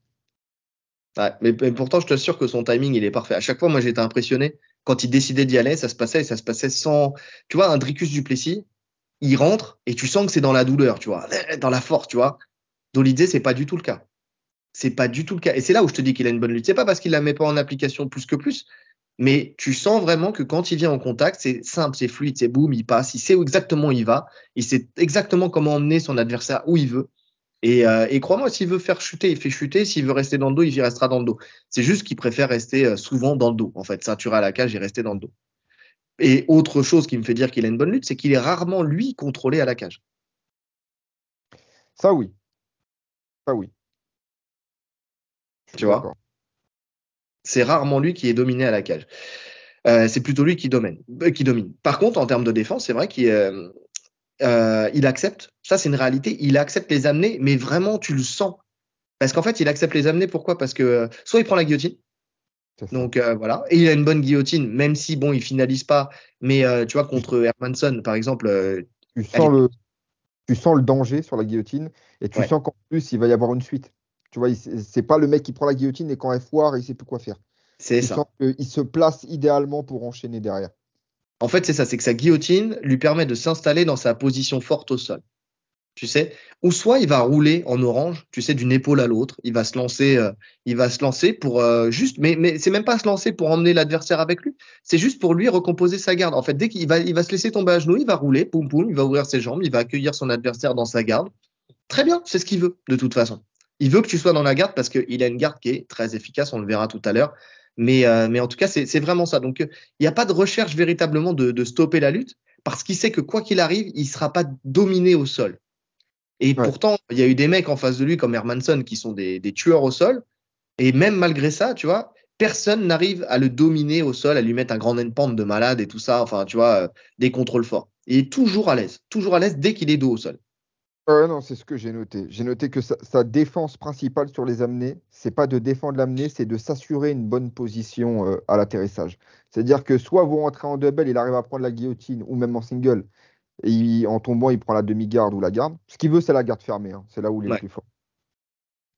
S1: mais, pourtant, je t'assure que son timing, il est parfait. À chaque fois, moi, j'étais impressionné. Quand il décidait d'y aller, ça se passait et ça se passait sans. Tu vois, un Dricus Duplessis, il rentre et tu sens que c'est dans la douleur, tu vois, dans la force, tu vois. Dolidze, c'est pas du tout le cas. C'est pas du tout le cas. Et c'est là où je te dis qu'il a une bonne lutte. C'est pas parce qu'il la met pas en application plus que plus, mais tu sens vraiment que quand il vient en contact, c'est simple, c'est fluide, c'est boum, il passe, il sait exactement où il va, il sait exactement comment emmener son adversaire où il veut. Euh, et, crois-moi, s'il veut faire chuter, il fait chuter. S'il veut rester dans le dos, il y restera dans le dos. C'est juste qu'il préfère rester euh, souvent dans le dos, en fait, ceinturer à la cage et rester dans le dos. Et autre chose qui me fait dire qu'il a une bonne lutte, c'est qu'il est rarement, lui, contrôlé à la cage.
S2: Ça, oui. Ça, oui.
S1: Tu vois C'est rarement lui qui est dominé à la cage. Euh, c'est plutôt lui qui domine, qui domine. Par contre, en termes de défense, c'est vrai qu'il euh, il accepte. Ça, c'est une réalité. Il accepte les amener, mais vraiment, tu le sens. Parce qu'en fait, il accepte les amener. Pourquoi? Parce que soit il prend la guillotine, Donc euh, voilà. Et il a une bonne guillotine, même si bon, il finalise pas. Mais euh, tu vois, contre Hermanson, par exemple. Euh,
S2: tu, sens le, tu sens le danger sur la guillotine et tu sens qu'en plus, il va y avoir une suite. Tu vois, c'est pas le mec qui prend la guillotine et quand elle foire, il sait plus quoi faire.
S1: C'est ça.
S2: il se place idéalement pour enchaîner derrière.
S1: En fait, c'est ça, c'est que sa guillotine lui permet de s'installer dans sa position forte au sol tu sais, ou soit il va rouler en orange, tu sais, d'une épaule à l'autre, il va se lancer, euh, il va se lancer pour euh, juste, mais, c'est même pas se lancer pour emmener l'adversaire avec lui, c'est juste pour lui recomposer sa garde. En fait, dès qu'il va, il va se laisser tomber à genoux, il va rouler, poum poum, il va ouvrir ses jambes, il va accueillir son adversaire dans sa garde. Très bien, c'est ce qu'il veut de toute façon. Il veut que tu sois dans la garde parce qu'il a une garde qui est très efficace, on le verra tout à l'heure. Mais, euh, mais en tout cas, c'est vraiment ça. Donc, il n'y a pas de recherche véritablement de, de stopper la lutte parce qu'il sait que quoi qu'il arrive, il ne sera pas dominé au sol. Et pourtant, il y a eu des mecs en face de lui comme Hermanson qui sont des, tueurs au sol. Et même malgré ça, tu vois, personne n'arrive à le dominer au sol, à lui mettre un grand endpoint de malade et tout ça. Enfin, tu vois, euh, des contrôles forts. Il est toujours à l'aise, toujours à l'aise dès qu'il est dos au sol.
S2: Non, c'est ce que j'ai noté. J'ai noté que sa, défense principale sur les amenés, c'est pas de défendre l'amené, c'est de s'assurer une bonne position euh, à l'atterrissage. C'est-à-dire que soit vous rentrez en double, il arrive à prendre la guillotine, ou même en single, et en tombant, il prend la demi-garde ou la garde. Ce qu'il veut, c'est la garde fermée. Hein. C'est là où il est le plus fort.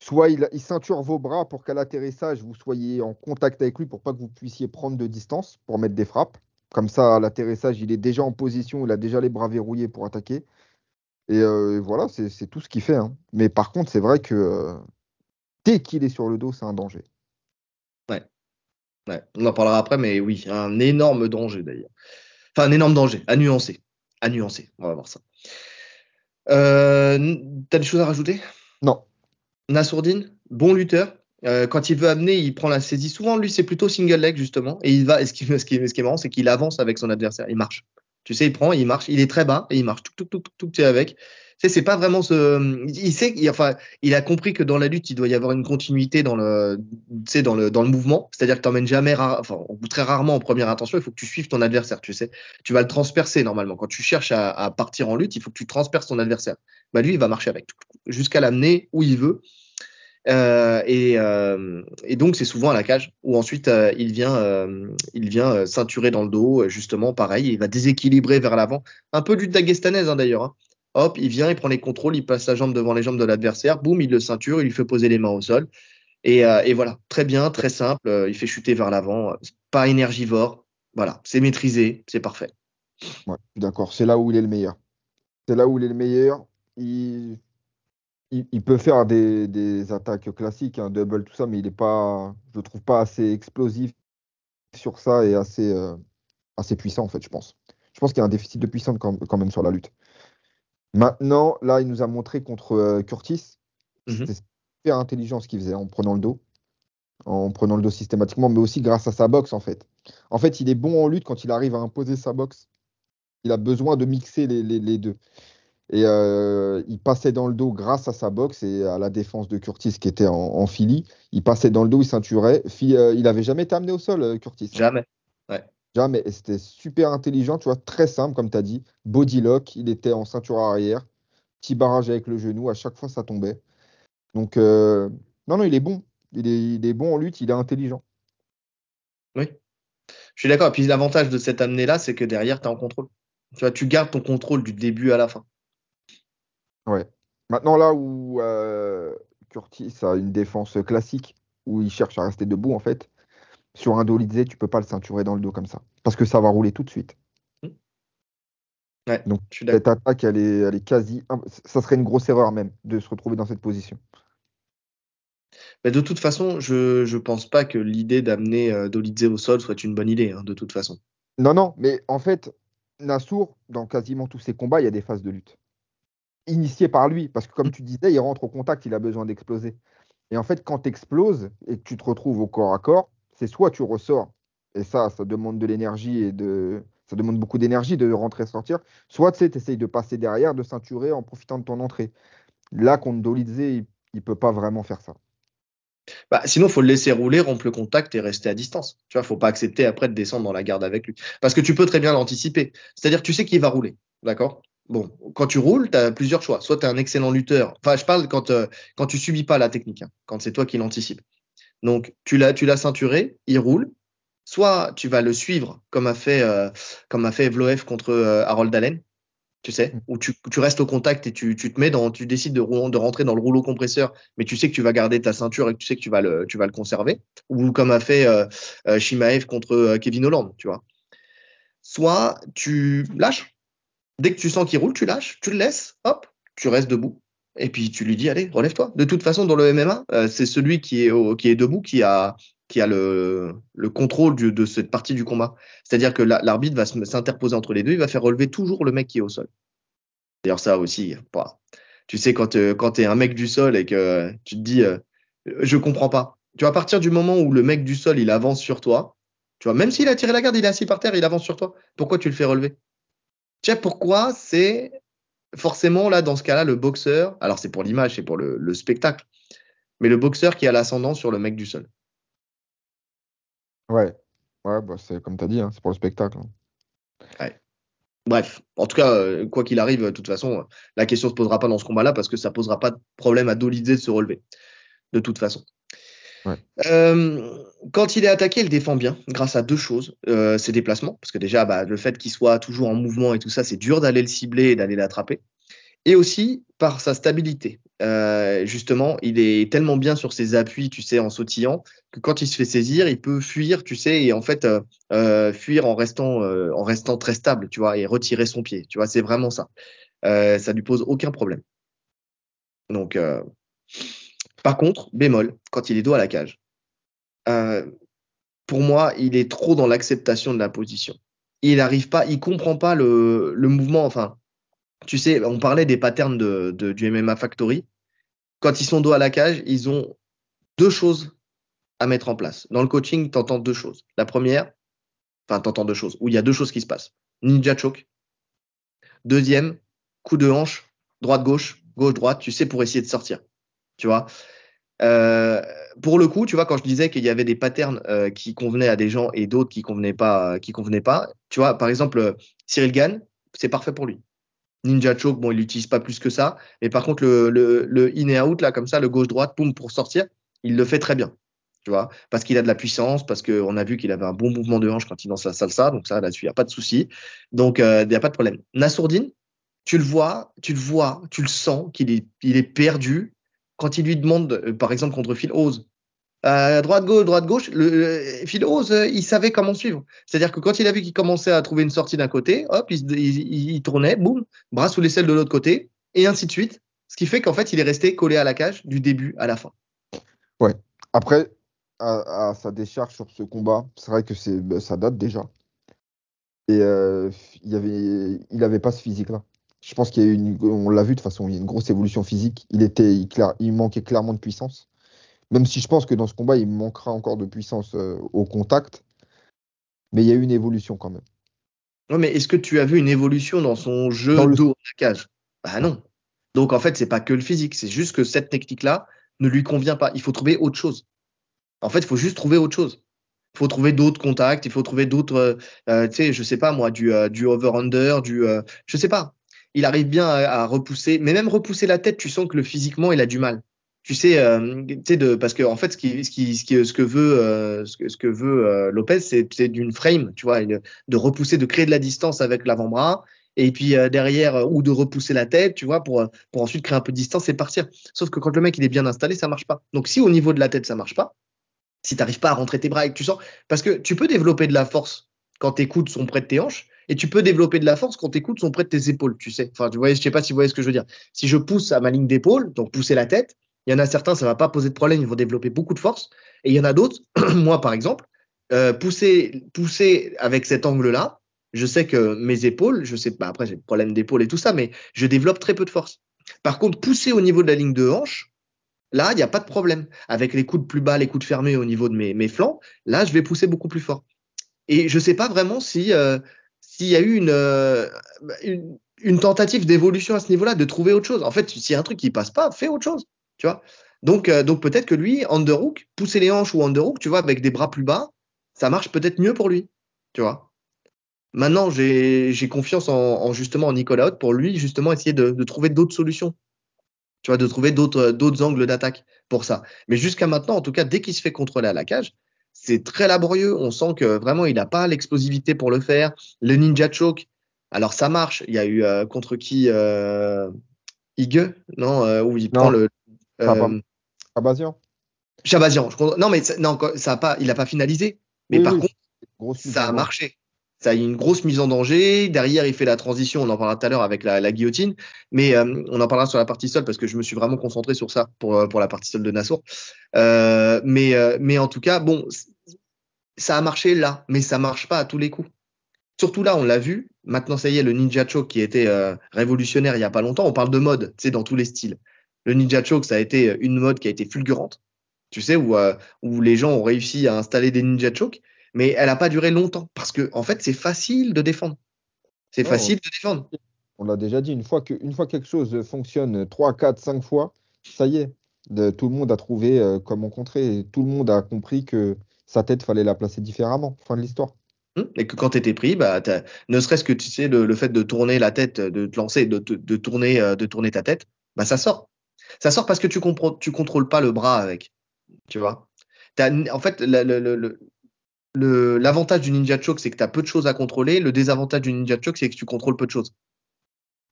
S2: Soit il, ceinture vos bras pour qu'à l'atterrissage, vous soyez en contact avec lui pour pas que vous puissiez prendre de distance pour mettre des frappes. Comme ça, à l'atterrissage, il est déjà en position, il a déjà les bras verrouillés pour attaquer. Et euh, voilà, c'est tout ce qu'il fait. Hein. Mais par contre, c'est vrai que euh, dès qu'il est sur le dos, c'est un danger.
S1: Ouais. ouais. On en parlera après, mais oui, un énorme danger d'ailleurs. Enfin, un énorme danger, à nuancer à nuancer. On va voir ça. Euh, T'as des choses à rajouter?
S2: Non.
S1: Nassourdine, bon lutteur. Euh, quand il veut amener, il prend la saisie. Souvent, lui, c'est plutôt single leg, justement. Et il va. Et ce qui, ce qui, ce qui est marrant, c'est qu'il avance avec son adversaire. Il marche. Tu sais, il prend, il marche. Il est très bas et il marche. Tout, tout, tout, tout, tout, avec c'est pas vraiment ce. Il sait, il, enfin, il a compris que dans la lutte, il doit y avoir une continuité dans le, dans le, dans le mouvement. C'est-à-dire que tu n'emmènes jamais, enfin, très rarement en première intention. Il faut que tu suives ton adversaire. Tu sais, tu vas le transpercer normalement. Quand tu cherches à, partir en lutte, il faut que tu transperces ton adversaire. Bah lui, il va marcher avec jusqu'à l'amener où il veut. Euh, et, euh, et, donc c'est souvent à la cage où ensuite euh, il vient, il vient ceinturer dans le dos, justement pareil, il va déséquilibrer vers l'avant, un peu lutte d'agestanaise hein, d'ailleurs. Hein. Hop, il vient, il prend les contrôles, il passe la jambe devant les jambes de l'adversaire, boum, il le ceinture, il lui fait poser les mains au sol. Et, voilà, très bien, très simple, il fait chuter vers l'avant, pas énergivore, voilà, c'est maîtrisé, c'est parfait.
S2: Ouais, d'accord, c'est là où il est le meilleur. C'est là où il est le meilleur. Il, il, peut faire des, attaques classiques, un hein, double, tout ça, mais il n'est pas, je trouve pas assez explosif sur ça et assez, euh, assez puissant, en fait, je pense. Je pense qu'il y a un déficit de puissance quand même sur la lutte. Maintenant, là, il nous a montré contre euh, Curtis. Mhm. C'était super intelligent ce qu'il faisait en prenant le dos. En prenant le dos systématiquement, mais aussi grâce à sa boxe, en fait. En fait, il est bon en lutte quand il arrive à imposer sa boxe. Il a besoin de mixer les, deux. Et euh, il passait dans le dos grâce à sa boxe et à la défense de Curtis qui était en, en Philly. Il passait dans le dos, il ceinturait. Euh, il avait jamais été amené au sol, Curtis.
S1: Jamais. Ouais
S2: mais c'était super intelligent, tu vois, très simple, comme tu as dit. Body lock, il était en ceinture arrière, petit barrage avec le genou, à chaque fois ça tombait. Donc, euh, non, non, il est bon. Il est, bon en lutte, il est intelligent.
S1: Oui, je suis d'accord. Et puis l'avantage de cette amenée-là, c'est que derrière, tu es en contrôle. Tu vois, tu gardes ton contrôle du début à la fin.
S2: Ouais. Maintenant, là où euh, Curtis a une défense classique, où il cherche à rester debout, en fait, sur un Dolizé, tu peux pas le ceinturer dans le dos comme ça. Parce que ça va rouler tout de suite.
S1: Ouais,
S2: Donc cette attaque, elle est, elle est quasi. Ça serait une grosse erreur même de se retrouver dans cette position.
S1: Mais de toute façon, je ne pense pas que l'idée d'amener euh, Dolizé au sol soit une bonne idée, hein, de toute façon.
S2: Non, non, mais en fait, Nassour, dans quasiment tous ses combats, il y a des phases de lutte. Initiées par lui, parce que comme tu disais, il rentre au contact, il a besoin d'exploser. Et en fait, quand tu exploses et que tu te retrouves au corps à corps, c'est soit tu ressors, et ça, ça demande de l'énergie et de. Ça demande beaucoup d'énergie de rentrer et sortir. Soit tu essayes de passer derrière, de ceinturer en profitant de ton entrée. Là, contre Dolidze, il ne peut pas vraiment faire ça.
S1: Bah, sinon, il faut le laisser rouler, rompre le contact et rester à distance. Tu vois, faut pas accepter après de descendre dans la garde avec lui. Parce que tu peux très bien l'anticiper. C'est-à-dire, tu sais qu'il va rouler. D'accord? Bon, quand tu roules, tu as plusieurs choix. Soit tu es un excellent lutteur. Enfin, je parle quand, euh, quand tu subis pas la technique, hein, quand c'est toi qui l'anticipes. Donc, tu l'as, tu l'as ceinturé, il roule. Soit tu vas le suivre, comme a fait, euh, comme a fait Vloef contre euh, Harold Allen, tu sais, où tu, tu, restes au contact et tu, tu, te mets dans, tu décides de, de, rentrer dans le rouleau compresseur, mais tu sais que tu vas garder ta ceinture et que tu sais que tu vas le, tu vas le conserver. Ou comme a fait euh, Shimaev contre Kevin Holland, tu vois. Soit tu lâches. Dès que tu sens qu'il roule, tu lâches, tu le laisses, hop, tu restes debout et puis tu lui dis allez relève-toi. De toute façon dans le MMA euh, c'est celui qui est debout qui a le, le contrôle de cette partie du combat. C'est-à-dire que l'arbitre va s'interposer entre les deux, il va faire relever toujours le mec qui est au sol. D'ailleurs ça aussi, bah, tu sais quand euh, tu es un mec du sol et que tu te dis euh, je comprends pas. Tu vois à partir du moment où le mec du sol il avance sur toi, tu vois même s'il a tiré la garde, il est assis par terre, il avance sur toi. Pourquoi tu le fais relever? Tu sais pourquoi c'est forcément, là, dans ce cas-là, le boxeur, alors c'est pour l'image, c'est pour le, spectacle, mais le boxeur qui a l'ascendant sur le mec du sol.
S2: Ouais, ouais bah c'est comme tu as dit, hein, c'est pour le spectacle. Hein.
S1: Ouais. Bref, en tout cas, euh, quoi qu'il arrive, de toute façon, la question ne se posera pas dans ce combat-là parce que ça ne posera pas de problème à Dolizé de se relever, de toute façon. Euh, quand il est attaqué, il défend bien grâce à deux choses. Euh, ses déplacements, parce que déjà, bah, le fait qu'il soit toujours en mouvement et tout ça, c'est dur d'aller le cibler et d'aller l'attraper. Et aussi par sa stabilité. Euh, justement, il est tellement bien sur ses appuis, tu sais, en sautillant, que quand il se fait saisir, il peut fuir, tu sais, et en fait, fuir en restant, en restant très stable, tu vois, et retirer son pied. Tu vois, c'est vraiment ça. ça lui pose aucun problème. Donc, par contre, bémol, quand il est dos à la cage, euh, pour moi, il est trop dans l'acceptation de la position. Il n'arrive pas, il comprend pas le, mouvement. Enfin, tu sais, on parlait des patterns de, du MMA Factory. Quand ils sont dos à la cage, ils ont deux choses à mettre en place. Dans le coaching, tu entends deux choses. La première, enfin, tu entends deux choses, où il y a deux choses qui se passent. Ninja choke. Deuxième, coup de hanche, droite-gauche, gauche-droite, tu sais, pour essayer de sortir tu vois. Euh, pour le coup, tu vois, quand je disais qu'il y avait des patterns euh, qui convenaient à des gens et d'autres qui convenaient pas, qui convenaient pas, tu vois, par exemple, Cyril Gann, c'est parfait pour lui. Ninja Choke, bon, il l'utilise pas plus que ça, mais par contre, le, in et out, là, comme ça, le gauche-droite, poum, pour sortir, il le fait très bien. Tu vois, parce qu'il a de la puissance, parce qu'on a vu qu'il avait un bon mouvement de hanche quand il lance la salsa, donc ça, là-dessus, il n'y a pas de souci. Donc, euh, il n'y a pas de problème. Nassourdine, tu le vois, tu le vois, tu le sens qu'il est, il est perdu, quand il lui demande, euh, par exemple contre Phil Hose, euh, droite gauche, droite gauche, le, Phil Hose, euh, il savait comment suivre. C'est-à-dire que quand il a vu qu'il commençait à trouver une sortie d'un côté, hop, il, tournait, boum, bras sous l'aisselle de l'autre côté, et ainsi de suite. Ce qui fait qu'en fait, il est resté collé à la cage du début à la fin.
S2: Ouais. Après, à, sa décharge sur ce combat, c'est vrai que bah, ça date déjà. Et il avait, il avait pas ce physique-là. Je pense qu'il y a une, on l'a vu de toute façon, il y a une grosse évolution physique. Il était, il, manquait clairement de puissance. Même si je pense que dans ce combat, il manquera encore de puissance euh, au contact. Mais il y a eu une évolution quand même.
S1: Non, mais est-ce que tu as vu une évolution dans son jeu dans dos à cage? Bah non. Donc en fait, c'est pas que le physique, c'est juste que cette technique-là ne lui convient pas. Il faut trouver autre chose. En fait, il faut juste trouver autre chose. Il faut trouver d'autres contacts, il faut trouver d'autres, euh, euh, tu sais, je sais pas moi, du, du over-under, du, je sais pas il arrive bien à, repousser, mais même repousser la tête, tu sens que le physiquement, il a du mal. Tu sais, euh, de, parce que en fait, ce que veut, euh, euh, Lopez, c'est d'une frame, tu vois, de repousser, de créer de la distance avec l'avant-bras, et puis derrière ou de repousser la tête, tu vois, pour ensuite créer un peu de distance et partir. Sauf que quand le mec il est bien installé, ça marche pas. Donc si au niveau de la tête ça marche pas, si tu n'arrives pas à rentrer tes bras et que tu sens, parce que tu peux développer de la force quand tes coudes sont près de tes hanches, et tu peux développer de la force quand tes coudes sont près de tes épaules, tu sais. Enfin, tu vois, je sais pas si vous voyez ce que je veux dire. Si je pousse à ma ligne d'épaule, donc pousser la tête, il y en a certains, ça va pas poser de problème, ils vont développer beaucoup de force. Et il y en a d'autres, moi par exemple, euh, pousser, pousser avec cet angle-là, je sais que mes épaules, je sais pas, après j'ai des problèmes d'épaule et tout ça, mais je développe très peu de force. Par contre, pousser au niveau de la ligne de hanche, là, il n'y a pas de problème. Avec les coudes plus bas, les coudes fermés au niveau de mes, flancs, là, je vais pousser beaucoup plus fort. Et je sais pas vraiment si euh, s'il y a eu euh, une, tentative d'évolution à ce niveau-là, de trouver autre chose. En fait, s'il y a un truc qui passe pas, fais autre chose. Tu vois donc, euh, donc peut-être que lui, underhook, pousser les hanches ou underhook, tu vois, avec des bras plus bas, ça marche peut-être mieux pour lui. Tu vois Maintenant, j'ai confiance en, justement en Nicolas Haute pour lui, justement, essayer de, trouver d'autres solutions. Tu vois, de trouver d'autres angles d'attaque pour ça. Mais jusqu'à maintenant, en tout cas, dès qu'il se fait contrôler à la cage, c'est très laborieux. On sent que vraiment, il n'a pas l'explosivité pour le faire. Le ninja choke, alors ça marche. Il y a eu euh, contre qui euh, Igue, non euh, Où il prend le.
S2: Euh, Chabazian.
S1: Chabazian. Non, mais non, ça a pas, il n'a pas finalisé. Mais par contre, ça a marché. Ça a eu une grosse mise en danger. Derrière, il fait la transition. On en parlera tout à l'heure avec la, guillotine. Mais euh, on en parlera sur la partie seule parce que je me suis vraiment concentré sur ça pour, euh, pour la partie seule de Nassour. Euh, mais, mais en tout cas, bon, ça a marché là, mais ça marche pas à tous les coups. Surtout là, on l'a vu. Maintenant, ça y est, le Ninja Choke qui était euh, révolutionnaire il y a pas longtemps. On parle de mode, sais, dans tous les styles. Le Ninja Choke, ça a été une mode qui a été fulgurante. Tu sais, où, où les gens ont réussi à installer des Ninja Choke mais elle n'a pas duré longtemps parce que en fait c'est facile de défendre. C'est facile de défendre.
S2: On l'a déjà dit, une fois, que, une fois quelque chose fonctionne 3, 4, 5 fois, ça y est, de, tout le monde a trouvé euh, comment contrer, tout le monde a compris que sa tête fallait la placer différemment. Fin de l'histoire.
S1: Hum, et que quand tu étais pris, bah, ne serait-ce que tu sais, le, fait de tourner la tête, de te lancer, de, de, tourner, euh, de tourner ta tête, bah, ça sort. Ça sort parce que tu ne tu contrôles pas le bras avec. Tu vois? En fait, le, le, l'avantage du Ninja Choke, c'est que tu as peu de choses à contrôler. Le désavantage du Ninja Choke, c'est que tu contrôles peu de choses.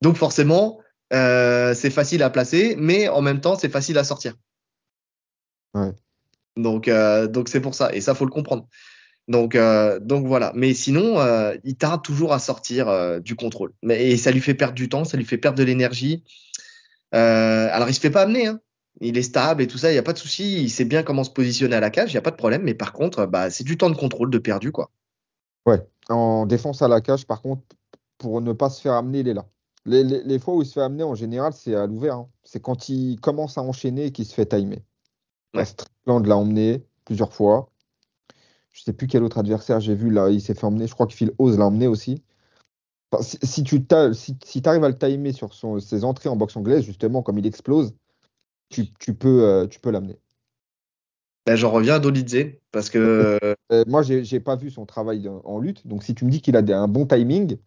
S1: Donc forcément, euh, c'est facile à placer, mais en même temps, c'est facile à sortir.
S2: Ouais.
S1: Donc, euh, donc c'est pour ça. Et ça, faut le comprendre. Donc, euh, donc voilà. Mais sinon, euh, il tarde toujours à sortir euh, du contrôle. Mais, et ça lui fait perdre du temps, ça lui fait perdre de l'énergie. Euh, alors, il se fait pas amener. Hein il est stable et tout ça, il n'y a pas de souci, il sait bien comment se positionner à la cage, il n'y a pas de problème, mais par contre, bah, c'est du temps de contrôle de perdu. quoi.
S2: Ouais, en défense à la cage, par contre, pour ne pas se faire amener, il est là. Les, fois où il se fait amener, en général, c'est à l'ouvert. Hein. C'est quand il commence à enchaîner et qu'il se fait timer. Ouais. Strickland l'a emmené plusieurs fois. Je ne sais plus quel autre adversaire j'ai vu là, il s'est fait emmener. Je crois que Phil Oz l'a emmené aussi. si, tu si, arrives à le timer sur son, ses entrées en boxe anglaise, justement, comme il explose, tu, peux, euh, tu peux l'amener.
S1: Ben, J'en reviens à Dolidze parce que.
S2: Euh, moi, j'ai n'ai pas vu son travail en lutte. Donc, si tu me dis qu'il a un bon timing,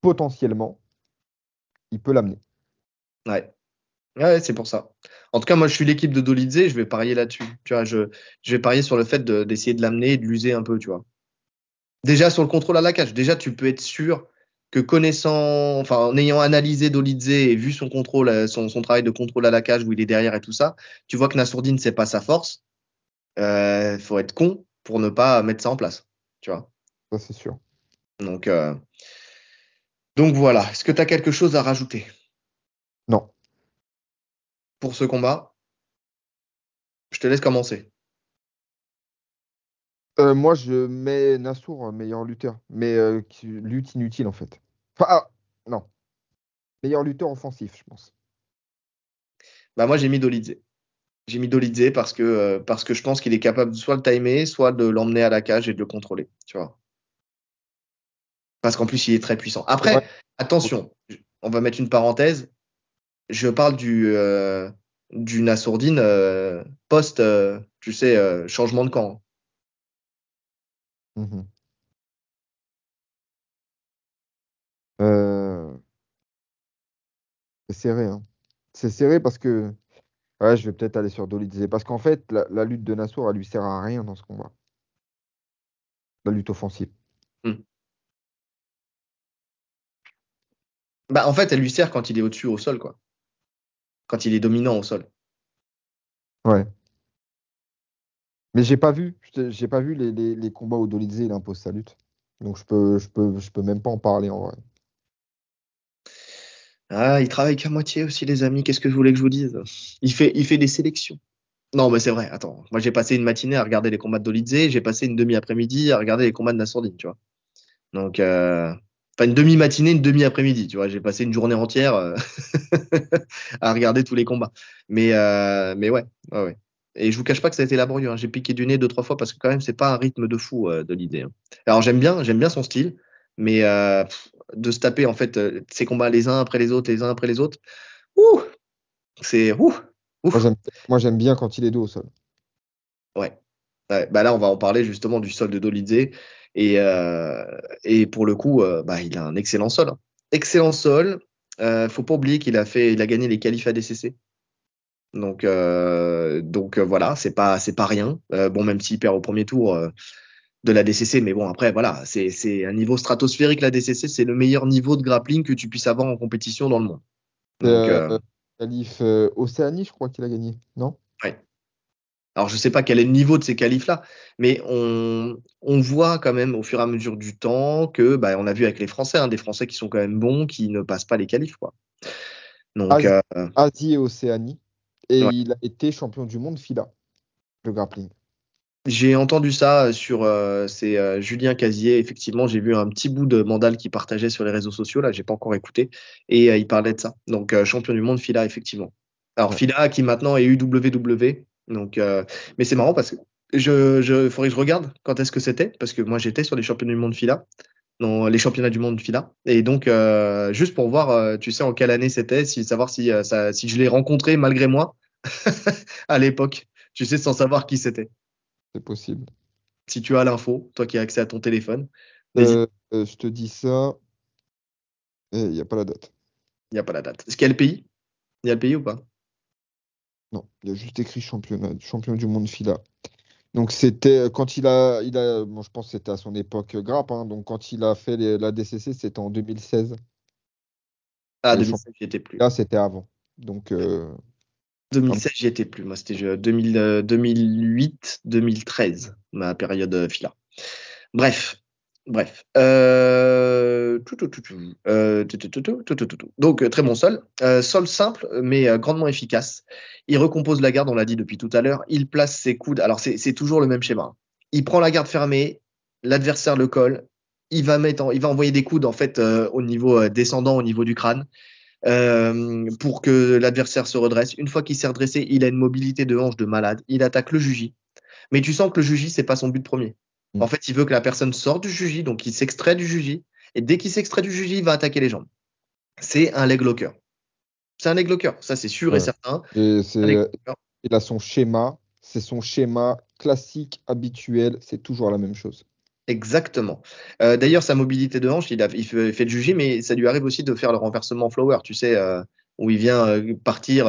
S2: potentiellement, il peut l'amener.
S1: Ouais. Ouais, c'est pour ça. En tout cas, moi, je suis l'équipe de Dolidze, je vais parier là-dessus. Tu vois, je, je vais parier sur le fait d'essayer de, l'amener et de l'user un peu, tu vois. Déjà sur le contrôle à la cage, déjà tu peux être sûr que connaissant, enfin, en ayant analysé Dolidze et vu son contrôle, euh, son, son, travail de contrôle à la cage où il est derrière et tout ça, tu vois que Nassourdine, c'est pas sa force. Il euh, faut être con pour ne pas mettre ça en place. Tu vois.
S2: Ça, c'est sûr.
S1: Donc, euh... donc voilà. Est-ce que tu as quelque chose à rajouter?
S2: Non.
S1: Pour ce combat? Je te laisse commencer.
S2: Euh, moi, je mets Nassour meilleur lutteur, mais euh, lutte inutile en fait. Enfin, ah, non. Meilleur lutteur offensif, je pense.
S1: Bah moi, j'ai mis Dolidze. J'ai mis Dolidze parce que, euh, parce que je pense qu'il est capable soit de timer, soit de l'emmener à la cage et de le contrôler. Tu vois. Parce qu'en plus, il est très puissant. Après, attention, on va mettre une parenthèse. Je parle du, du Nassourdine post, tu sais, changement de camp.
S2: Mmh euh, c'est serré, hein. C'est serré parce que ouais, je vais peut-être aller sur Dolidze parce qu'en fait, la, lutte de Nassour, elle lui sert à rien dans ce combat. La lutte offensive.
S1: Mmh. Bah, en fait, elle lui sert quand il est au-dessus au sol, quoi. Quand il est dominant au sol.
S2: Ouais. Mais j'ai pas vu, j'ai pas vu les, combats où Dolidze il impose sa lutte. Donc je peux, je peux, je peux même pas en parler en vrai.
S1: Ah, il travaille qu'à moitié aussi, les amis. Qu'est-ce que vous voulez que je vous dise? Il fait, il fait des sélections. Non, mais c'est vrai. Attends, moi j'ai passé une matinée à regarder les combats de Dolidze, j'ai passé une demi-après-midi à regarder les combats de Nassourdine, tu vois. Donc, euh... enfin une demi-matinée, une demi-après-midi, tu vois. J'ai passé une journée entière euh, à regarder tous les combats. Mais, euh... mais ouais, ouais, ouais. Et je vous cache pas que ça a été laborieux. Hein. J'ai piqué du nez deux trois fois parce que quand même c'est pas un rythme de fou euh, de l'idée. Hein. Alors j'aime bien, j'aime bien son style, mais euh, de se taper en fait euh, ces combats les uns après les autres, les uns après les autres, ouh, c'est ouh.
S2: Moi j'aime bien quand il est dos au sol.
S1: Ouais. ouais. Bah là on va en parler justement du sol de Dolidze et et pour le coup bah il a un excellent sol. Hein. Excellent sol. faut pas oublier qu'il a fait, il a gagné les qualifs ADCC Donc, euh, donc euh, voilà, c'est pas, c'est pas rien. Euh, bon, même s'il perd au premier tour de la DCC, mais bon, après, voilà, c'est un niveau stratosphérique. La DCC, c'est le meilleur niveau de grappling que tu puisses avoir en compétition dans le monde.
S2: Donc, Qualif Océanie, je crois qu'il a gagné, non?
S1: Ouais. Alors, je sais pas quel est le niveau de ces qualifs-là, mais on, on, voit quand même au fur et à mesure du temps que, bah, on a vu avec les Français, hein, des Français qui sont quand même bons, qui ne passent pas les qualifs, quoi.
S2: Donc, Asie et Océanie. Et il a été champion du monde FILA, le grappling.
S1: J'ai entendu ça sur euh, c'est euh, Julien Casier. Effectivement, j'ai vu un petit bout de mandal qui partageait sur les réseaux sociaux. Là, j'ai pas encore écouté et euh, il parlait de ça. Donc champion du monde Fila effectivement. Alors Fila qui maintenant est UWW. Donc mais c'est marrant parce que je, je faudrait que je regarde quand est-ce que c'était parce que moi j'étais sur les championnats du monde Fila dans les championnats du monde Fila et donc juste pour voir tu sais en quelle année c'était si savoir si ça, si je l'ai rencontré malgré moi à l'époque. Tu sais, sans savoir qui c'était.
S2: C'est possible.
S1: Si tu as l'info, toi qui as accès à ton téléphone.
S2: Euh, euh, je te dis ça. Il n'y a pas la date.
S1: Il n'y a pas la date. Est-ce qu'il y a le pays? Il y a le pays ou pas?
S2: Non, il y a juste écrit championnat, champion du monde FILA. Donc c'était euh, quand il a, il a, bon, je pense que c'était à son époque grappe. Hein, donc quand il a fait la DCC, c'était en 2016.
S1: Ah, 2016, j'y étais plus.
S2: Là, c'était avant. Donc
S1: 2016, j'y étais plus. Moi, c'était 2008, 2013, ma période fila. Bref, bref. Donc, très bon sol. Euh, sol simple, mais euh, grandement efficace. Il recompose la garde, on l'a dit depuis tout à l'heure. Il place ses coudes. Alors, c'est toujours le même schéma. Il prend la garde fermée, l'adversaire le colle. Il va, mettre il va envoyer des coudes en fait euh, au niveau descendant, au niveau du crâne. Euh, pour que l'adversaire se redresse. Une fois qu'il s'est redressé, il a une mobilité de hanche de malade. Il attaque le juji. Mais tu sens que le juji, c'est pas son but premier. Mm. En fait, il veut que la personne sorte du juji, donc il s'extrait du juji. Et dès qu'il s'extrait du juji, il va attaquer les jambes. C'est un leg locker. C'est un leg locker, ça c'est sûr et certain.
S2: il a son schéma, c'est son schéma classique, habituel, c'est toujours la même chose.
S1: Exactement. Euh, d'ailleurs, sa mobilité de hanche, il, fait, le juger, mais ça lui arrive aussi de faire le renversement flower, tu sais, euh, où il vient euh, partir,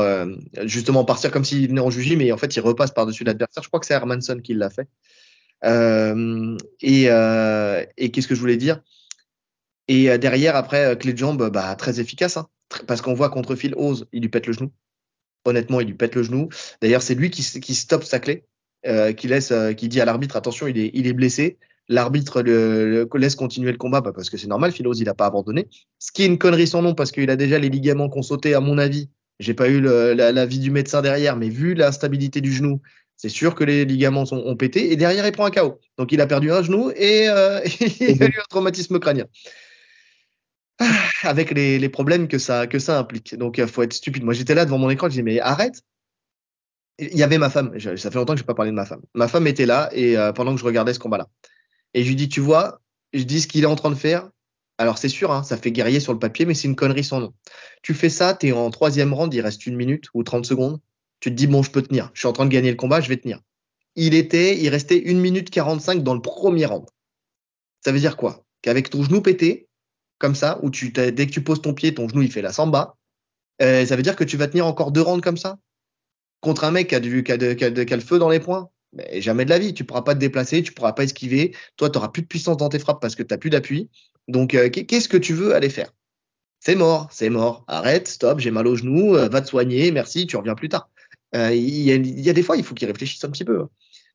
S1: justement partir comme s'il venait en juger, mais en fait, il repasse par-dessus l'adversaire. Je crois que c'est Hermanson qui l'a fait. et, qu'est-ce que je voulais dire? Et derrière, après, clé de jambe, bah, très efficace, hein, parce qu'on voit contre Phil Ose, il lui pète le genou. Honnêtement, il lui pète le genou. D'ailleurs, c'est lui qui, qui stoppe sa clé, qui dit à l'arbitre attention, il est blessé l'arbitre laisse continuer le combat parce que c'est normal, Philos, il n'a pas abandonné. Ce qui est une connerie sans nom parce qu'il a déjà les ligaments qu'on sauté, à mon avis. J'ai pas eu l'avis du médecin derrière, mais vu l'instabilité du genou, c'est sûr que les ligaments ont pété. Et derrière, il prend un KO. Donc, il a perdu un genou et euh, il a eu un traumatisme crânien. Ah, avec les, problèmes que ça, que ça implique. Donc, il faut être stupide. Moi, j'étais là devant mon écran, je disais, mais arrête. Il y avait ma femme. Ça fait longtemps que je n'ai pas parlé de ma femme. Ma femme était là et euh, pendant que je regardais ce combat-là. Et je lui dis, tu vois, je dis ce qu'il est en train de faire. Alors c'est sûr, hein, ça fait guerrier sur le papier, mais c'est une connerie sans nom. Tu fais ça, tu es en troisième round, il reste une minute ou 30 secondes. Tu te dis, bon, je peux tenir. Je suis en train de gagner le combat, je vais tenir. Il était, il restait une minute 45 dans le premier round. Ça veut dire quoi? Qu'avec ton genou pété, comme ça, où tu, dès que tu poses ton pied, ton genou il fait la samba, euh, ça veut dire que tu vas tenir encore deux rounds comme ça? Contre un mec qui a, du, qui a, le feu dans les poings? Mais jamais de la vie. Tu pourras pas te déplacer, tu pourras pas esquiver. Toi, tu n'auras plus de puissance dans tes frappes parce que tu n'as plus d'appui. Donc, euh, qu'est-ce que tu veux aller faire? C'est mort, c'est mort. Arrête, stop, j'ai mal au genou, euh, va te soigner, merci, tu reviens plus tard. Euh, il y, y, a des fois, il faut qu'ils réfléchissent un petit peu.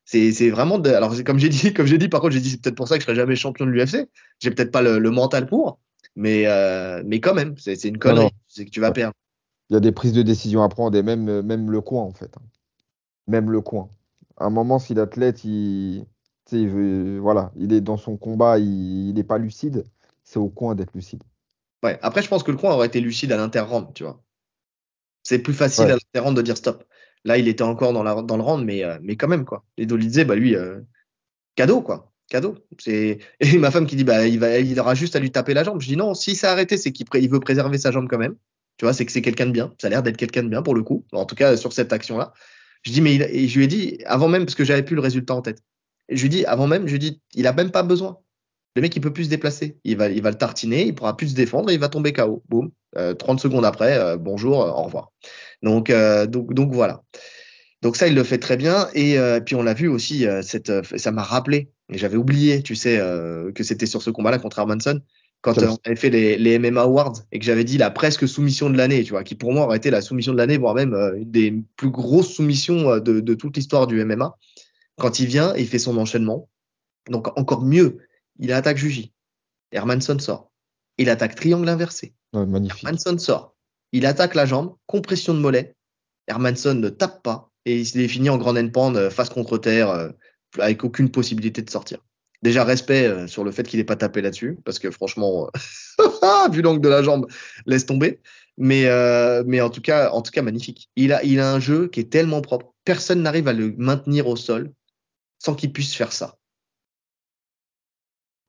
S1: C'est vraiment. De... Alors, comme j'ai dit, comme j'ai dit, par contre, j'ai dit, c'est peut-être pour ça que je serai jamais champion de l'UFC. J'ai peut-être pas le, mental pour, mais, mais quand même, c'est une connerie. C'est que tu vas perdre.
S2: Il y a des prises de décision à prendre et même, même le coin, en fait. Même le coin à un moment, si l'athlète, il, voilà, il est dans son combat, il n'est pas lucide, c'est au coin d'être lucide.
S1: Ouais. Après, je pense que le coin aurait été lucide à l'inter-round, tu vois. C'est plus facile à l'inter-round de dire stop. Là, il était encore dans, la, dans le round, mais, euh, mais quand même, quoi. Et Dolizé, bah lui, euh, cadeau, quoi. Cadeau. C'est et ma femme qui dit bah il va il aura juste à lui taper la jambe. Je dis non, si c'est arrêté, c'est qu'il il veut préserver sa jambe quand même. Tu vois, c'est que c'est quelqu'un de bien. Ça a l'air d'être quelqu'un de bien pour le coup. En tout cas sur cette action là. Je dis, mais je lui ai dit, avant même, parce que j'avais plus le résultat en tête. Je lui ai dit, avant même, je lui ai il a même pas besoin. Le mec, il peut plus se déplacer. Il va, il va le tartiner, il pourra plus se défendre et il va tomber KO. Boum. 30 secondes après, bonjour, au revoir. Donc, donc, donc voilà. Donc ça, il le fait très bien. Et puis on l'a vu aussi, cette, ça m'a rappelé, et j'avais oublié, tu sais, que c'était sur ce combat-là contre Hermanson, quand on avait fait les, les, MMA Awards et que j'avais dit la presque soumission de l'année, tu vois, qui pour moi aurait été la soumission de l'année, voire même une des plus grosses soumissions de, de toute l'histoire du MMA. Quand il vient, il fait son enchaînement. Donc encore mieux, il attaque Juji. Hermanson sort. Il attaque triangle inversé.
S2: magnifique.
S1: Hermanson sort. Il attaque la jambe, compression de mollet. Hermanson ne tape pas et il est fini en grande end euh, face contre terre euh, avec aucune possibilité de sortir. Déjà respect euh, sur le fait qu'il n'ait pas tapé là-dessus parce que franchement, vu l'angle de la jambe, laisse tomber. Mais mais en tout cas, en tout cas magnifique. Il a il a un jeu qui est tellement propre. Personne n'arrive à le maintenir au sol sans qu'il puisse faire ça.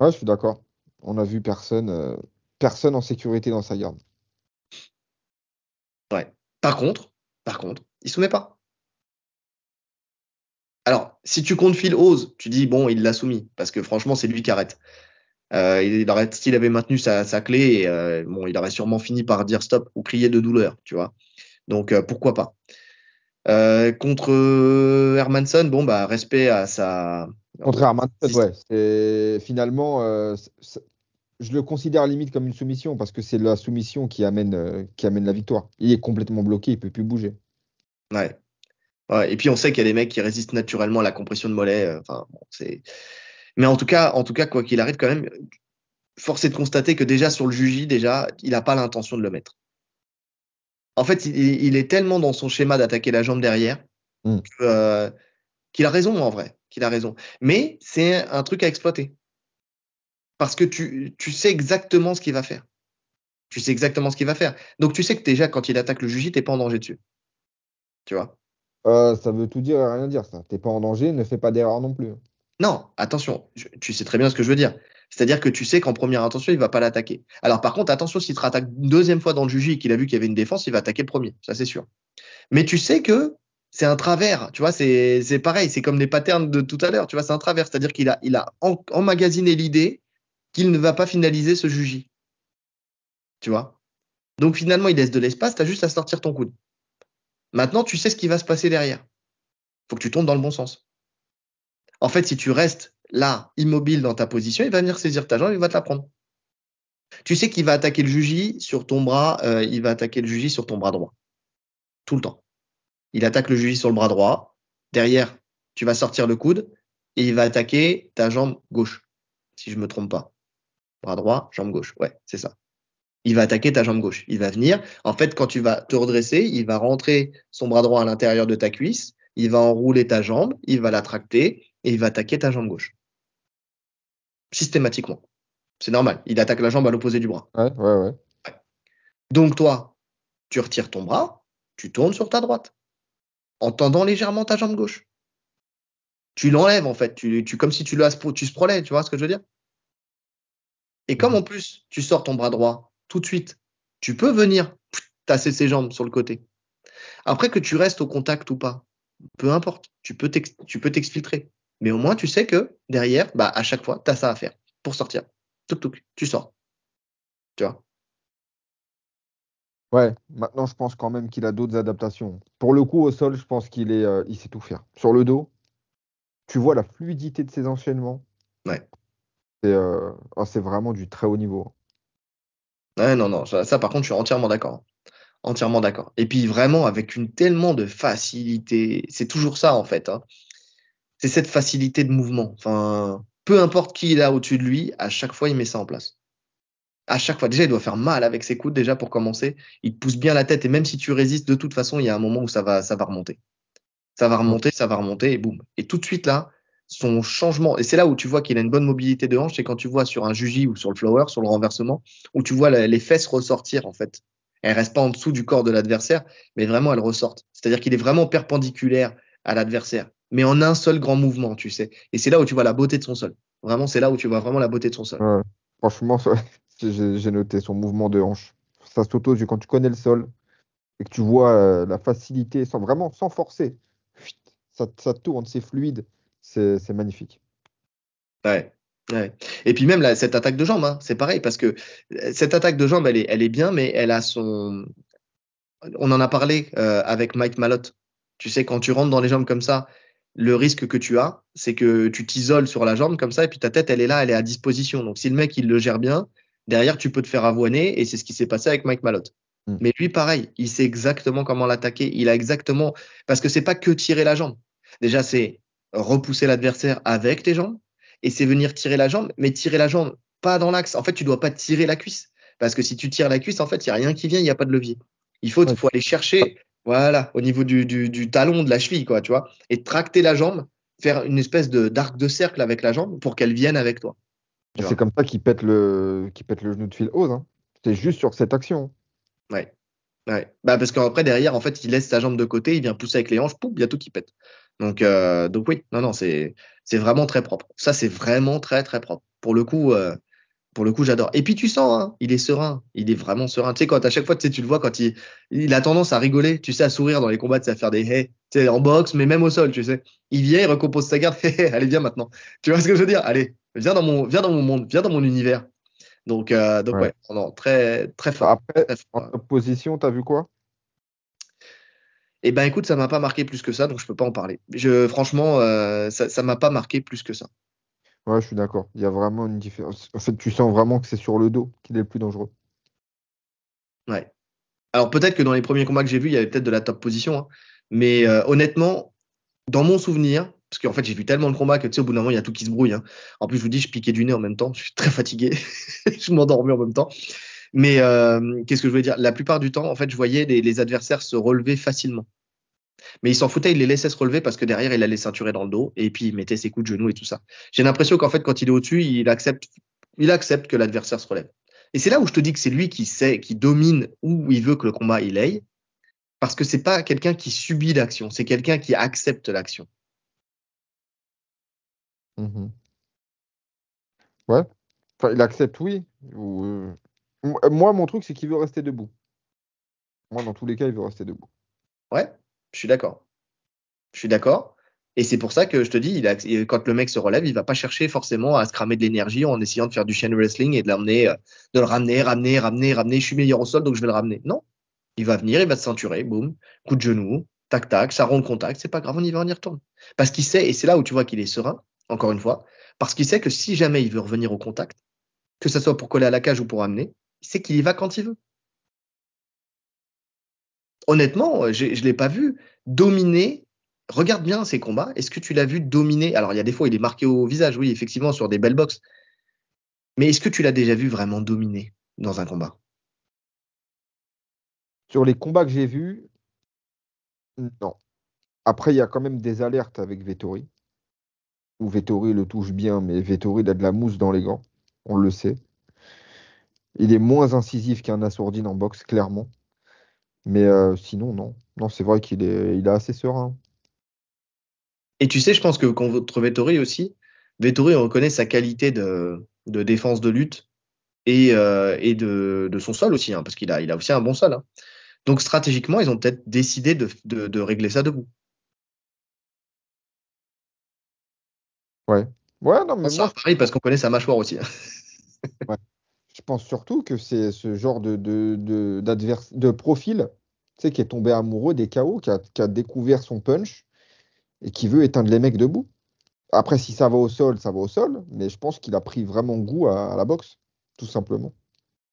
S2: Ouais, je suis d'accord. On a vu personne, euh, personne en sécurité dans sa garde.
S1: Ouais. Par contre, par contre, il soumet pas. Alors, si tu comptes Phil Ose, tu dis bon, il l'a soumis parce que franchement, c'est lui qui arrête. Euh, il aurait, s'il avait maintenu sa, clé, euh, bon, il aurait sûrement fini par dire stop ou crier de douleur, tu vois. Donc pourquoi pas. contre Hermanson, bon bah respect à sa
S2: Contrairement à ouais. Finalement, euh, je le considère limite comme une soumission parce que c'est la soumission qui amène, euh, qui amène la victoire. Il est complètement bloqué, il peut plus bouger.
S1: Ouais. Ouais. Et puis on sait qu'il y a des mecs qui résistent naturellement à la compression de mollet. Euh, enfin, bon, c'est. Mais en tout cas, en tout cas, quoi qu'il arrive, quand même, force est de constater que déjà sur le Juji, déjà, il n'a pas l'intention de le mettre. En fait, il, est tellement dans son schéma d'attaquer la jambe derrière hmm. qu'il a raison en vrai qu'il a raison. Mais c'est un truc à exploiter. Parce que tu, tu sais exactement ce qu'il va faire. Tu sais exactement ce qu'il va faire. Donc tu sais que déjà, quand il attaque le tu t'es pas en danger dessus. Tu vois?
S2: Euh, Ça veut tout dire et rien dire, ça. T'es pas en danger, ne fais pas d'erreur non plus.
S1: Non, attention, tu sais très bien ce que je veux dire. C'est-à-dire que tu sais qu'en première intention, il va pas l'attaquer. Alors par contre, attention, s'il te rattaque une deuxième fois dans le juge et qu'il a vu qu'il y avait une défense, il va attaquer le premier, ça c'est sûr. Mais tu sais que c'est un travers, tu vois, c'est pareil, c'est comme les patterns de tout à l'heure, tu vois, c'est un travers, c'est-à-dire qu'il a, il emmagasiné l'idée qu'il ne va pas finaliser ce juji. Tu vois? Donc finalement, il laisse de l'espace, tu as juste à sortir ton coude. Maintenant, tu sais ce qui va se passer derrière. faut que tu tombes dans le bon sens. En fait, si tu restes là, immobile dans ta position, il va venir saisir ta jambe, il va te la prendre. Tu sais qu'il va attaquer le juji sur ton bras, euh, il va attaquer le juji sur ton bras droit. Tout le temps. Il attaque le juif sur le bras droit. Derrière, tu vas sortir le coude et il va attaquer ta jambe gauche, si je me trompe pas. Bras droit, jambe gauche. Ouais, c'est ça. Il va attaquer ta jambe gauche. Il va venir. En fait, quand tu vas te redresser, il va rentrer son bras droit à l'intérieur de ta cuisse. Il va enrouler ta jambe. Il va la tracter et il va attaquer ta jambe gauche. Systématiquement. C'est normal. Il attaque la jambe à l'opposé du bras.
S2: Ouais, ouais, ouais.
S1: Donc, toi, tu retires ton bras, tu tournes sur ta droite en tendant légèrement ta jambe gauche. Tu l'enlèves en fait, tu, tu, comme si tu le tu sprawlais, tu vois ce que je veux dire? Et comme en plus tu sors ton bras droit tout de suite, tu peux venir tasser ses jambes sur le côté. Après que tu restes au contact ou pas, peu importe, tu peux t'exfiltrer. Mais au moins tu sais que derrière, bah à chaque fois, tu as ça à faire pour sortir. Tu sors. Tu vois?
S2: Ouais, maintenant je pense quand même qu'il a d'autres adaptations. Pour le coup, au sol, je pense qu'il est, euh, il sait tout faire. Sur le dos, tu vois la fluidité de ses enchaînements.
S1: Ouais.
S2: C'est euh, oh, vraiment du très haut niveau.
S1: Non, non, ça, par contre, je suis entièrement d'accord. Entièrement d'accord. Et puis vraiment avec une tellement de facilité. C'est toujours ça en fait. Hein. C'est cette facilité de mouvement. Peu importe qui il a au-dessus de lui, à chaque fois il met ça en place à chaque fois. Déjà, il doit faire mal avec ses coudes déjà pour commencer. Il te pousse bien la tête et même si tu résistes, de toute façon, il y a un moment où ça va, ça va remonter. Ça va remonter, ça va remonter et boum. Et tout de suite là, son changement, et c'est là où tu vois qu'il a une bonne mobilité de hanche, c'est quand tu vois sur un juji ou sur le flower, sur le renversement, où tu vois les fesses ressortir en fait. Elles restent pas en dessous du corps de l'adversaire, mais vraiment elles ressortent. C'est-à-dire qu'il est vraiment perpendiculaire à l'adversaire, mais en un seul grand mouvement, tu sais. Et c'est là où tu vois la beauté de son sol. Vraiment, c'est là où tu vois vraiment la beauté de son sol.
S2: franchement, j'ai noté son mouvement de hanche. Ça s'auto, quand tu connais le sol et que tu vois euh, la facilité, sans vraiment sans forcer, ça tourne, c'est fluide, c'est magnifique.
S1: Ouais. Ouais. Et puis même là, cette attaque de jambe, hein, c'est pareil, parce que euh, cette attaque de jambe, elle est, elle est bien, mais elle a son. On en a parlé euh, avec Mike Malotte. Tu sais, quand tu rentres dans les jambes comme ça, le risque que tu as, c'est que tu t'isoles sur la jambe comme ça, et puis ta tête, elle est là, elle est à disposition. Donc si le mec, il le gère bien, derrière, tu peux te faire avoiner, et c'est ce qui s'est passé avec Mike Malotte.
S2: Mm.
S1: Mais lui, pareil, il sait exactement comment l'attaquer. Il a exactement. Parce que c'est pas que tirer la jambe. Déjà, c'est repousser l'adversaire avec tes jambes et c'est venir tirer la jambe, mais tirer la jambe pas dans l'axe. En fait, tu dois pas tirer la cuisse parce que si tu tires la cuisse, en fait, il y a rien qui vient, il y a pas de levier. Il faut,
S2: Ouais.
S1: faut aller chercher, voilà, au niveau du, du, du talon de la cheville, quoi, tu vois, et tracter la jambe, faire une espèce de d'arc de cercle avec la jambe pour qu'elle vienne avec toi.
S2: C'est comme ça qu'il pète le, qu'il pète le genou de Phil Hose. Hein. C'est juste sur cette action.
S1: Ouais. Ouais. Bah parce qu'après derrière, en fait, il laisse sa jambe de côté, il vient pousser avec les hanches, pouf, il y a tout qui pète. Donc, euh, donc oui, non, non, c'est c'est vraiment très propre. Ça, c'est vraiment très très propre. Pour le coup, euh, pour le coup, j'adore. Et puis tu sens, hein, il est serein, il est vraiment serein. Tu sais, quand à chaque fois, tu sais, tu le vois quand il, il a tendance à rigoler, tu sais, à sourire dans les combats, tu sais, à faire des hey, tu sais, en boxe, mais même au sol, tu sais. Il vient, il recompose sa garde, allez, viens maintenant. Tu vois ce que je veux dire? Allez, viens dans mon, viens dans mon monde, viens dans mon univers. Donc, euh, donc
S2: Ouais.
S1: ouais, non, très très fort.
S2: Après,
S1: très fort.
S2: en position, t'as vu quoi?
S1: Eh ben écoute, ça m'a pas marqué plus que ça, donc je peux pas en parler. Je, franchement, euh, ça, ça m'a pas marqué plus que ça.
S2: Ouais, je suis d'accord. Il y a vraiment une différence. En fait, tu sens vraiment que c'est sur le dos qu'il est le plus dangereux.
S1: Ouais. Alors peut-être que dans les premiers combats que j'ai vus, il y avait peut-être de la top position, hein. mais euh, honnêtement, dans mon souvenir, parce qu'en fait j'ai vu tellement de combats que tu sais au bout d'un moment il y a tout qui se brouille. hein. En plus je vous dis, je piquais du nez en même temps, je suis très fatigué, je m'endormais en même temps. Mais euh, qu'est-ce que je voulais dire? La plupart du temps, en fait, je voyais les, adversaires se relever facilement. Mais il s'en foutait, il les laissait se relever parce que derrière, il allait ceinturer dans le dos et puis il mettait ses coups de genoux et tout ça. J'ai l'impression qu'en fait, quand il est au-dessus, il accepte, il accepte que l'adversaire se relève. Et c'est là où je te dis que c'est lui qui sait, qui domine où il veut que le combat il aille, parce que c'est pas quelqu'un qui subit l'action, c'est quelqu'un qui accepte l'action.
S2: Mhm. Ouais. Enfin, il accepte, oui. Ou, euh, Moi, mon truc, c'est qu'il veut rester debout. Moi, dans tous les cas, il veut rester debout.
S1: Ouais, je suis d'accord. Je suis d'accord. Et c'est pour ça que je te dis, quand le mec se relève, il va pas chercher forcément à se cramer de l'énergie en essayant de faire du chain wrestling et de l'amener, euh, de le ramener, ramener, ramener, ramener. Je suis meilleur au sol, donc je vais le ramener. Non. Il va venir, il va se ceinturer, boum, coup de genou, tac, tac, ça rend le contact, c'est pas grave, on y va, on y retourne. Parce qu'il sait, et c'est là où tu vois qu'il est serein, encore une fois, parce qu'il sait que si jamais il veut revenir au contact, que ce soit pour coller à la cage ou pour amener, il sait qu'il y va quand il veut. Honnêtement, euh, je ne l'ai pas vu dominer. Regarde bien ses combats. Est-ce que tu l'as vu dominer? Alors, il y a des fois, il est marqué au visage, oui, effectivement, sur des belles boxes. Mais est-ce que tu l'as déjà vu vraiment dominer dans un combat?
S2: Sur les combats que j'ai vus, non. Après, il y a quand même des alertes avec Vettori. Où Vettori le touche bien, mais Vettori, il a de la mousse dans les gants. On le sait. Il est moins incisif qu'un Assourdine en boxe, clairement. Mais euh, sinon, non. Non, c'est vrai qu'il est, il est assez serein.
S1: Et tu sais, je pense que contre Vettori aussi, Vettori reconnaît sa qualité de, de défense de lutte et, euh, et de, de son sol aussi, hein, parce qu'il a, il a aussi un bon sol. hein. Donc stratégiquement, ils ont peut-être décidé de, de, de régler ça debout.
S2: Ouais. Ouais, non, mais
S1: Ça,
S2: moi,
S1: pareil, parce qu'on connaît sa mâchoire aussi. hein.
S2: Je pense surtout que c'est ce genre de, profil qui est tombé amoureux des KO, qui a, découvert son punch et qui veut éteindre les mecs debout. Après, si ça va au sol, ça va au sol, mais je pense qu'il a pris vraiment goût à, la boxe, tout simplement.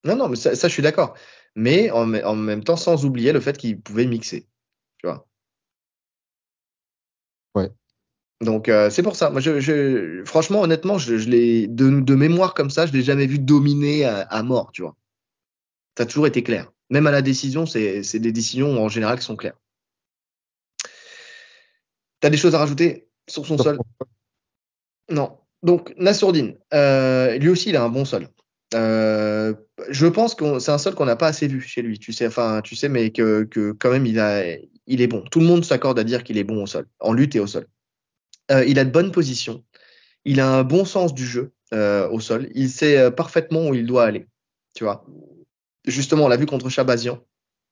S1: Non, non, mais ça, je suis d'accord. Mais en, en même temps, sans oublier le fait qu'il pouvait mixer. Tu vois. Donc, euh, c'est pour ça. Moi, je, je- franchement, honnêtement, je, je l'ai, de, de mémoire comme ça, je l'ai jamais vu dominer à, à mort, tu vois. Ça a toujours été clair. Même à la décision, c'est, c'est des décisions en général qui sont claires. T'as des choses à rajouter sur son sol? Non. Donc, Nassourdine, euh, lui aussi, il a un bon sol. Euh, je pense que c'est un sol qu'on n'a pas assez vu chez lui, tu sais, enfin, tu sais, mais que, que quand même, il, a, il est bon. Tout le monde s'accorde à dire qu'il est bon au sol, en lutte et au sol. Euh, il a de bonnes positions. Il a un bon sens du jeu euh, au sol. Il sait euh, parfaitement où il doit aller, tu vois. Justement, on l'a vu contre Chabazian.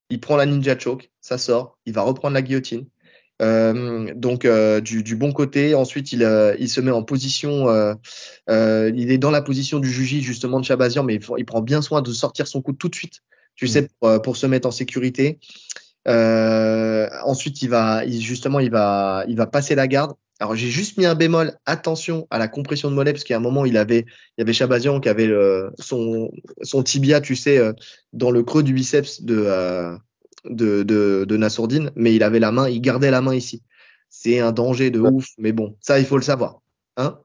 S1: Il prend la ninja choke, ça sort, il va reprendre la guillotine. donc du, bon côté. Ensuite, il, il se met en position, il est dans la position du juge justement de Chabazian, mais il, prend bien soin de sortir son coup tout de suite, tu sais, mm. pour, se mettre en sécurité. ensuite, il va, justement, il va, il va passer la garde. Alors j'ai juste mis un bémol, attention à la compression de mollet, parce qu'à un moment il avait, il y avait Chabazian qui avait son, son tibia, tu sais, dans le creux du biceps de, de, de, de Nassourdine, mais il avait la main, il gardait la main ici. C'est un danger de ouf, mais bon, ça, il faut le savoir. Hein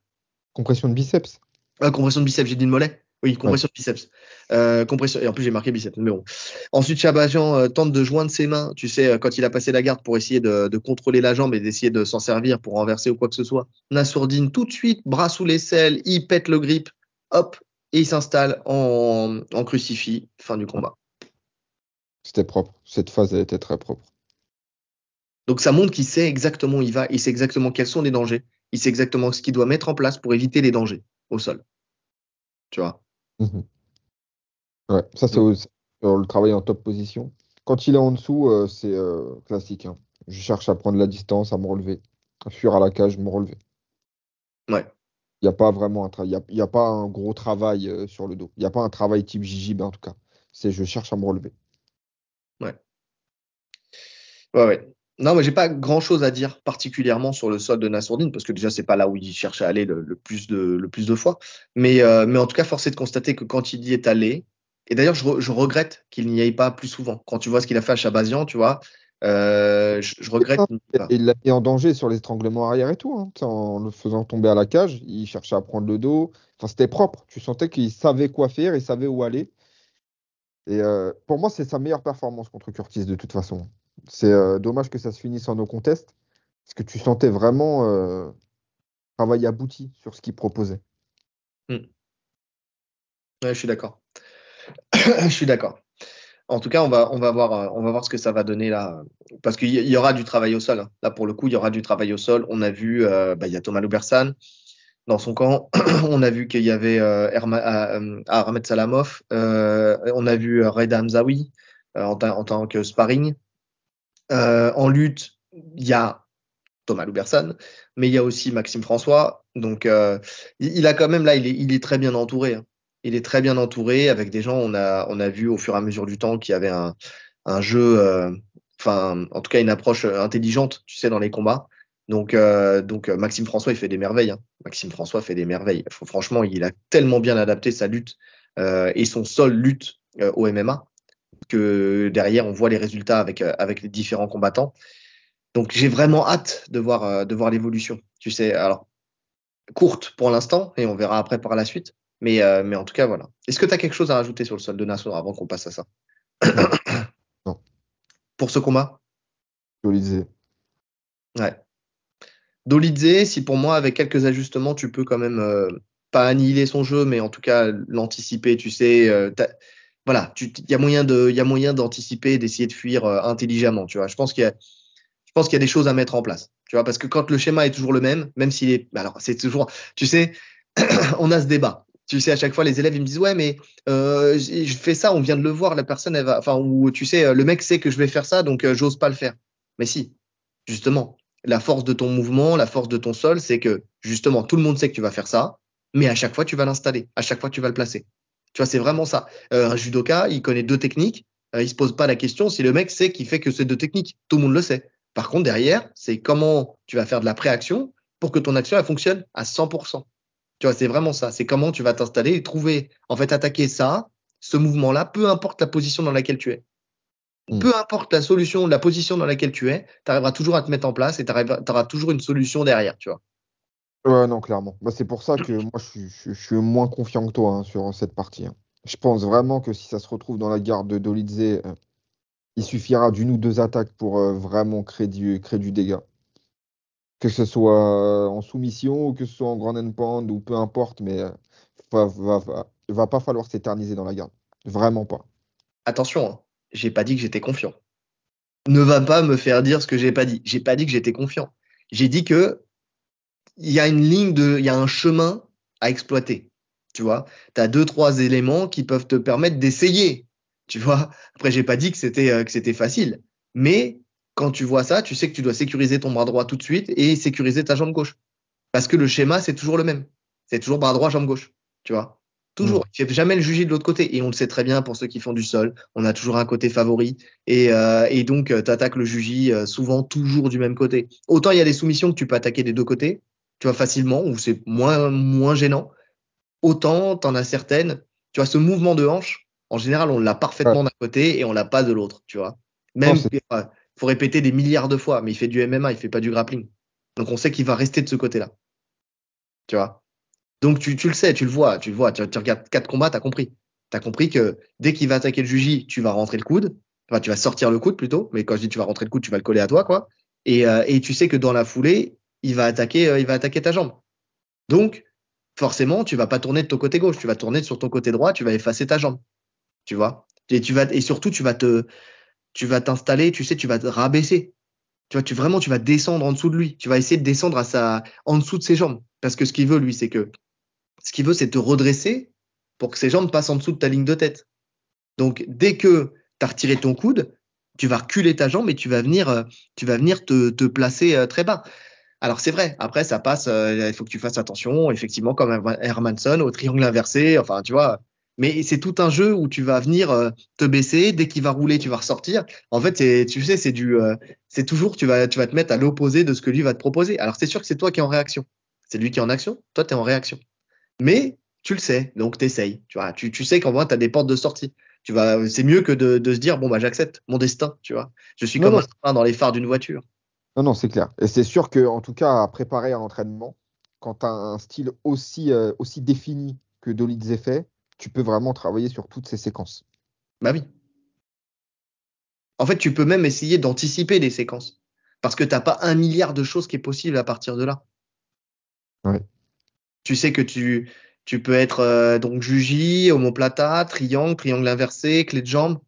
S2: compression de biceps
S1: ah, Compression de biceps, j'ai dit de mollet oui, compression de biceps. Euh, compression, et en plus j'ai marqué biceps, mais bon. Ensuite, Chabazian euh, tente de joindre ses mains, tu sais, euh, quand il a passé la garde pour essayer de, de contrôler la jambe et d'essayer de s'en servir pour renverser ou quoi que ce soit. Nassourdine, tout de suite, bras sous l'aisselle, il pète le grip, hop, et il s'installe en, en crucifix, fin du combat.
S2: C'était propre. Cette phase, elle était très propre.
S1: Donc ça montre qu'il sait exactement où il va, il sait exactement quels sont les dangers, il sait exactement ce qu'il doit mettre en place pour éviter les dangers au sol. Tu vois?
S2: Mhm. Ouais, ça c'est le travail en top position. Quand il est en dessous, euh, c'est euh, classique. Hein. Je cherche à prendre la distance, à me relever, à fuir à la cage, me relever.
S1: Ouais.
S2: Il n'y a pas vraiment un travail, il n'y a, pas un gros travail euh, sur le dos. Il n'y a pas un travail type JJB en tout cas. C'est je cherche à me relever.
S1: Ouais. Ouais, ouais. Non, mais j'ai pas grand chose à dire particulièrement sur le sol de Nassourdine, parce que déjà, c'est pas là où il cherche à aller le, plus, de, le plus de fois. Mais, euh, mais en tout cas, force est de constater que quand il y est allé, et d'ailleurs, je, je, regrette qu'il n'y aille pas plus souvent. Quand tu vois ce qu'il a fait à Chabazian, tu vois, euh, je, regrette.
S2: Il mis en danger sur l'étranglement arrière et tout, hein, en le faisant tomber à la cage. Il cherchait à prendre le dos. Enfin, c'était propre. Tu sentais qu'il savait quoi faire, il savait où aller. Et euh, pour moi, c'est sa meilleure performance contre Curtis de toute façon. C'est euh, dommage que ça se finisse en no contest, parce que tu sentais vraiment euh, travail abouti sur ce qu'il proposait.
S1: Hmm. Je suis d'accord. je suis d'accord. En tout cas, on va, on, va voir, on va voir ce que ça va donner là. Parce qu'il y aura du travail au sol. Hein. Là, pour le coup, il y aura du travail au sol. On a vu, bah, il y a Thomas Lubersan, dans son camp. on a vu qu'il y avait euh, euh, Ahmed Salamov, euh, on a vu Reda Hamzaoui en, tant que sparring. En lutte, il y a Thomas Loubersan, mais il y a aussi Maxime François. Donc, il, a quand même là, il est, très bien entouré. Hein. Il est très bien entouré avec des gens. On a, on a vu au fur et à mesure du temps qu'il y avait un, un jeu, enfin, en tout cas, une approche intelligente, tu sais, dans les combats. Donc, euh, donc euh, Maxime François, il fait des merveilles. Hein. Maxime François fait des merveilles. Franchement, il a tellement bien adapté sa lutte euh, et son seul lutte au MMA que derrière, on voit les résultats avec, avec les différents combattants. Donc, j'ai vraiment hâte de voir, de voir l'évolution. Tu sais, alors, courte pour l'instant, et on verra après par la suite. Mais, mais en tout cas, voilà. Est-ce que tu as quelque chose à rajouter sur le sol de Nassau avant qu'on passe à ça?
S2: Non.
S1: Pour ce combat?
S2: Dolizé.
S1: Ouais. Dolidze, si pour moi, avec quelques ajustements, tu peux quand même euh, pas annihiler son jeu, mais en tout cas l'anticiper, tu sais. Euh, voilà, il y a moyen de, moyen d'anticiper, d'essayer de fuir euh, intelligemment, tu vois. Je pense qu'il y a, des choses à mettre en place, tu vois, parce que quand le schéma est toujours le même, même s'il est, alors c'est toujours, tu sais, on a ce débat. Tu sais, à chaque fois, les élèves ils me disent ouais, mais je fais ça, on vient de le voir, la personne va, enfin, ou tu sais, le mec sait que je vais faire ça, donc j'ose pas le faire. Mais si, justement, la force de ton mouvement, la force de ton sol, c'est que justement, tout le monde sait que tu vas faire ça, mais à chaque fois, tu vas l'installer, à chaque fois, tu vas le placer. Tu vois, c'est vraiment ça. Euh, un judoka, il connaît deux techniques, euh, il se pose pas la question si le mec sait qu'il fait que ces deux techniques. Tout le monde le sait. Par contre, derrière, c'est comment tu vas faire de la préaction pour que ton action elle fonctionne à 100%. Tu vois, c'est vraiment ça. C'est comment tu vas t'installer et trouver, en fait, attaquer ça, ce mouvement-là, peu importe la position dans laquelle tu es. Mm. Peu importe la solution, la position dans laquelle tu es, tu arriveras toujours à te mettre en place et tu auras toujours une solution derrière, tu vois.
S2: Ouais, non, clairement. Bah, c'est pour ça que moi, je, suis moins confiant que toi hein, sur cette partie. Hein. Je pense vraiment que si ça se retrouve dans la garde de Dolidze, euh, il suffira d'une ou deux attaques pour euh, vraiment créer du, dégât. Que ce soit euh, en soumission ou que ce soit en grand endpoint ou peu importe, mais il va, va, pas falloir s'éterniser dans la garde. Vraiment pas.
S1: Attention, hein j'ai pas dit que j'étais confiant. Ne va pas me faire dire ce que j'ai pas dit. J'ai pas dit que j'étais confiant. J'ai dit que il y a une ligne de, il y a un chemin à exploiter. Tu vois, tu as deux trois éléments qui peuvent te permettre d'essayer. Tu vois. Après, j'ai pas dit que c'était euh, que c'était facile, mais quand tu vois ça, tu sais que tu dois sécuriser ton bras droit tout de suite et sécuriser ta jambe gauche. Parce que le schéma, c'est toujours le même. C'est toujours bras droit, jambe gauche. Tu vois Toujours. Tu fais jamais le juger de l'autre côté. Et on le sait très bien pour ceux qui font du sol. On a toujours un côté favori. Et, euh, et donc, tu attaques le jugi souvent toujours du même côté. Autant il y a des soumissions que tu peux attaquer des deux côtés, tu vois, facilement, ou c'est moins, moins gênant. Autant, tu en as certaines. Tu vois, ce mouvement de hanche, en général, on l'a parfaitement d'un côté et on l'a pas de l'autre, tu vois. Même, il faut répéter des milliards de fois, mais il fait du MMA, il fait pas du grappling. Donc on sait qu'il va rester de ce côté-là. Tu vois. Donc tu, tu, le sais, tu le vois, tu le vois. Tu, regardes quatre combats, t'as compris. T'as compris que dès qu'il va attaquer le juji, tu vas rentrer le coude. Enfin, tu vas sortir le coude plutôt. Mais quand je dis tu vas rentrer le coude, tu vas le coller à toi, quoi. Et, euh, et tu sais que dans la foulée, il va attaquer, euh, il va attaquer ta jambe. Donc forcément, tu vas pas tourner de ton côté gauche, tu vas tourner sur ton côté droit, tu vas effacer ta jambe. Tu vois? Et tu vas et surtout tu vas te tu vas t'installer, tu sais, tu vas te rabaisser. Tu vois, tu vraiment tu vas descendre en dessous de lui. Tu vas essayer de descendre à sa en dessous de ses jambes parce que ce qu'il veut lui, c'est que ce qu'il veut c'est te redresser pour que ses jambes passent en dessous de ta ligne de tête. Donc dès que tu as retiré ton coude, tu vas reculer ta jambe et tu vas venir euh, tu vas venir te, placer euh, très bas. Alors c'est vrai, après ça passe, euh, il faut que tu fasses attention, effectivement, comme Hermanson, au triangle inversé, enfin tu vois, mais c'est tout un jeu où tu vas venir euh, te baisser. Dès qu'il va rouler tu vas ressortir. En fait tu sais c'est du euh, c'est toujours tu vas tu vas te mettre à l'opposé de ce que lui va te proposer. Alors c'est sûr que c'est toi qui es en réaction. C'est lui qui est en action. Toi tu es en réaction. Mais tu le sais. Donc t'essayes tu vois tu, tu sais qu'en vrai tu as des portes de sortie. Tu vas c'est mieux que de, de se dire bon bah j'accepte mon destin tu vois. Je suis comme un train dans les phares d'une voiture
S2: non non c'est clair et c'est sûr que en tout cas à préparer un entraînement quand tu as un style aussi euh, aussi défini que Dolidze fait tu peux vraiment travailler sur toutes ces séquences.
S1: Bah oui. En fait, tu peux même essayer d'anticiper les séquences. Parce que tu n'as pas un milliard de choses qui est possible à partir de là.
S2: Ouais.
S1: Tu sais que tu, tu peux être euh, donc juji, homoplata, triangle, triangle inversé, clé de jambe.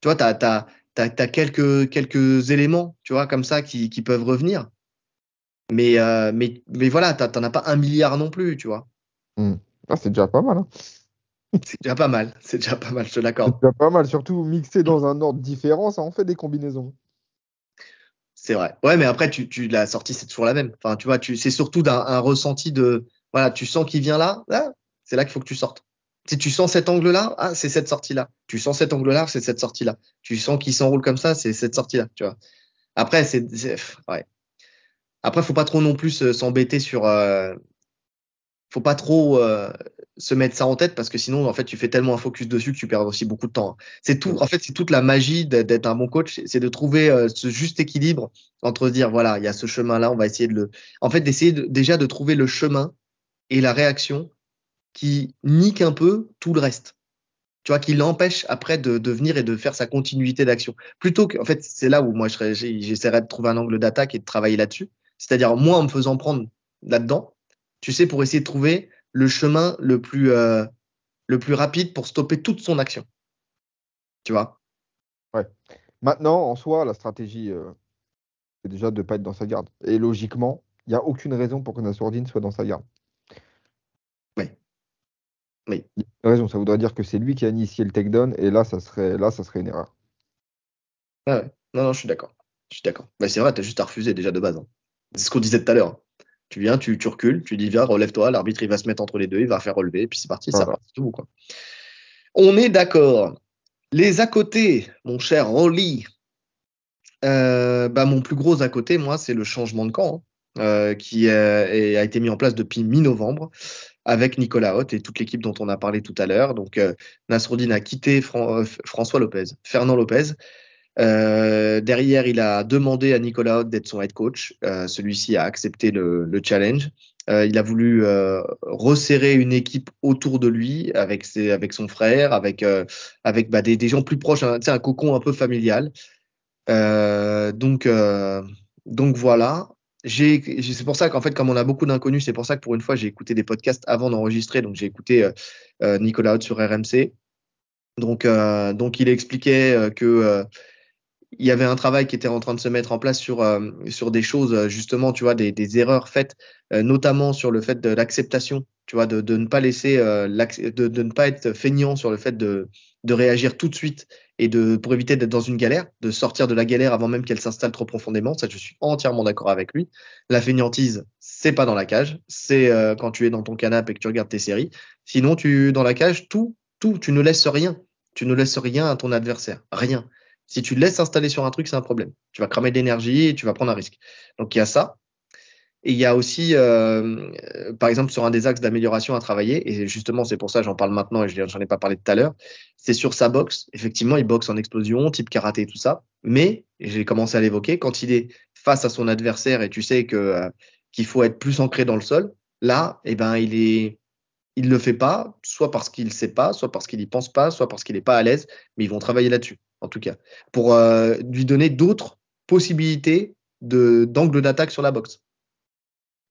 S1: Tu vois, tu as, as, quelques, quelques éléments, tu vois, comme ça, qui, qui peuvent revenir. Mais, euh, mais, mais voilà, tu n'en as pas un milliard non plus, tu vois.
S2: Hmm. Ah, c'est déjà pas mal. Hein.
S1: C'est déjà pas mal, c'est déjà pas mal, je te l'accorde.
S2: C'est déjà pas mal, surtout mixé dans un ordre différent, ça en fait des combinaisons.
S1: C'est vrai. Ouais, mais après, tu, tu la sortie, c'est toujours la même. Enfin, tu vois, tu, c'est surtout d'un un ressenti de, voilà, tu sens qu'il vient là, là c'est là qu'il faut que tu sortes. Si tu sens cet angle-là, ah, c'est cette sortie-là. Tu sens cet angle-là, c'est cette sortie-là. Tu sens qu'il s'enroule comme ça, c'est cette sortie-là, tu vois. Après, c'est, ouais. Après, faut pas trop non plus s'embêter sur, euh, faut pas trop euh, se mettre ça en tête parce que sinon en fait tu fais tellement un focus dessus que tu perds aussi beaucoup de temps. Hein. C'est tout en fait c'est toute la magie d'être un bon coach, c'est de trouver euh, ce juste équilibre entre dire voilà, il y a ce chemin là, on va essayer de le en fait d'essayer déjà de trouver le chemin et la réaction qui nique un peu tout le reste. Tu vois, qui l'empêche après de, venir et de faire sa continuité d'action. Plutôt que, en fait, c'est là où moi j'essaierais de trouver un angle d'attaque et de travailler là-dessus. C'est-à-dire, moi, en me faisant prendre là-dedans, tu sais, pour essayer de trouver le chemin le plus, euh, le plus rapide pour stopper toute son action. Tu vois?
S2: Ouais. Maintenant, en soi, la stratégie, euh, c'est déjà de ne pas être dans sa garde. Et logiquement, il n'y a aucune raison pour que Nassourdine soit dans sa garde.
S1: Oui.
S2: Il a raison, ça voudrait dire que c'est lui qui a initié le takedown, et là, ça serait, là, ça serait une erreur.
S1: Ah ouais. Non, non, je suis d'accord. Je suis d'accord. Mais c'est vrai, tu as juste à refuser déjà de base. Hein. C'est ce qu'on disait tout à l'heure. Hein. Tu viens, tu, tu recules, tu dis viens, relève-toi, l'arbitre il va se mettre entre les deux, il va faire relever, et puis c'est parti, ça va, tout quoi. On est d'accord. Les à côté, mon cher Rolly, euh, bah, mon plus gros à côté, moi, c'est le changement de camp hein, euh, qui a été mis en place depuis mi-novembre avec Nicolas Hoth et toute l'équipe dont on a parlé tout à l'heure. Donc, euh, Nasruddin a quitté François Lopez, Fernand Lopez, euh, derrière, il a demandé à Nicolas Hoth d'être son head coach. Euh, celui-ci a accepté le, le challenge. Euh, il a voulu euh, resserrer une équipe autour de lui avec ses, avec son frère, avec euh, avec bah, des, gens plus proches, hein, un cocon un peu familial. donc donc voilà. C'est pour ça qu'en fait, comme on a beaucoup d'inconnus, c'est pour ça que pour une fois, j'ai écouté des podcasts avant d'enregistrer. Donc j'ai écouté Nicolas Hoth sur RMC. Donc donc il expliquait que il y avait un travail qui était en train de se mettre en place sur euh, sur des choses euh, justement tu vois des, des erreurs faites euh, notamment sur le fait de l'acceptation tu vois, de, de ne pas laisser, euh, de, de, ne pas être feignant sur le fait de, de réagir tout de suite et de, pour éviter d'être dans une galère, de sortir de la galère avant même qu'elle s'installe trop profondément. Ça, je suis entièrement d'accord avec lui. La feignantise, c'est pas dans la cage, c'est euh, quand tu es dans ton canapé et que tu regardes tes séries. Sinon, tu, dans la cage, tout, tout, tu ne laisses rien. Tu ne laisses rien à ton adversaire. Rien. Si tu laisses s'installer sur un truc, c'est un problème. Tu vas cramer de l'énergie et tu vas prendre un risque. Donc il y a ça. Et il y a aussi, euh, par exemple, sur un des axes d'amélioration à travailler, et justement c'est pour ça j'en parle maintenant et je n'en ai pas parlé tout à l'heure, c'est sur sa boxe. Effectivement, il boxe en explosion, type karaté, tout ça. Mais, j'ai commencé à l'évoquer, quand il est face à son adversaire et tu sais que euh, qu'il faut être plus ancré dans le sol, là, eh ben, il est, il le fait pas, soit parce qu'il ne sait pas, soit parce qu'il n'y pense pas, soit parce qu'il n'est pas à l'aise, mais ils vont travailler là-dessus en tout cas, pour euh, lui donner d'autres possibilités d'angle d'attaque sur la boxe.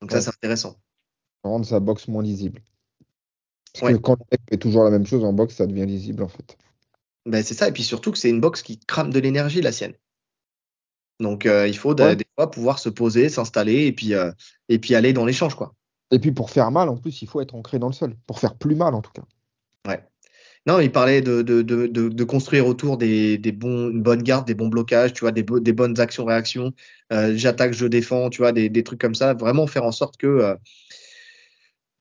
S1: Donc ça, c'est intéressant.
S2: Rendre sa boxe moins lisible. Parce que quand le mec fait toujours la même chose en boxe, ça devient lisible en fait.
S1: Ben, c'est ça, et puis surtout que c'est une boxe qui crame de l'énergie, la sienne. Donc euh, il faut des fois pouvoir se poser, s'installer et puis, euh, et puis aller dans l'échange. quoi.
S2: Et puis pour faire mal, en plus, il faut être ancré dans le sol. Pour faire plus mal en tout cas.
S1: Ouais. Non, il parlait de, de, de, construire autour des, des, bons, une bonne garde, des bons blocages, tu vois, des, des bonnes actions-réactions. Euh, J'attaque, je défends, tu vois, des, des, trucs comme ça. Vraiment faire en sorte que euh,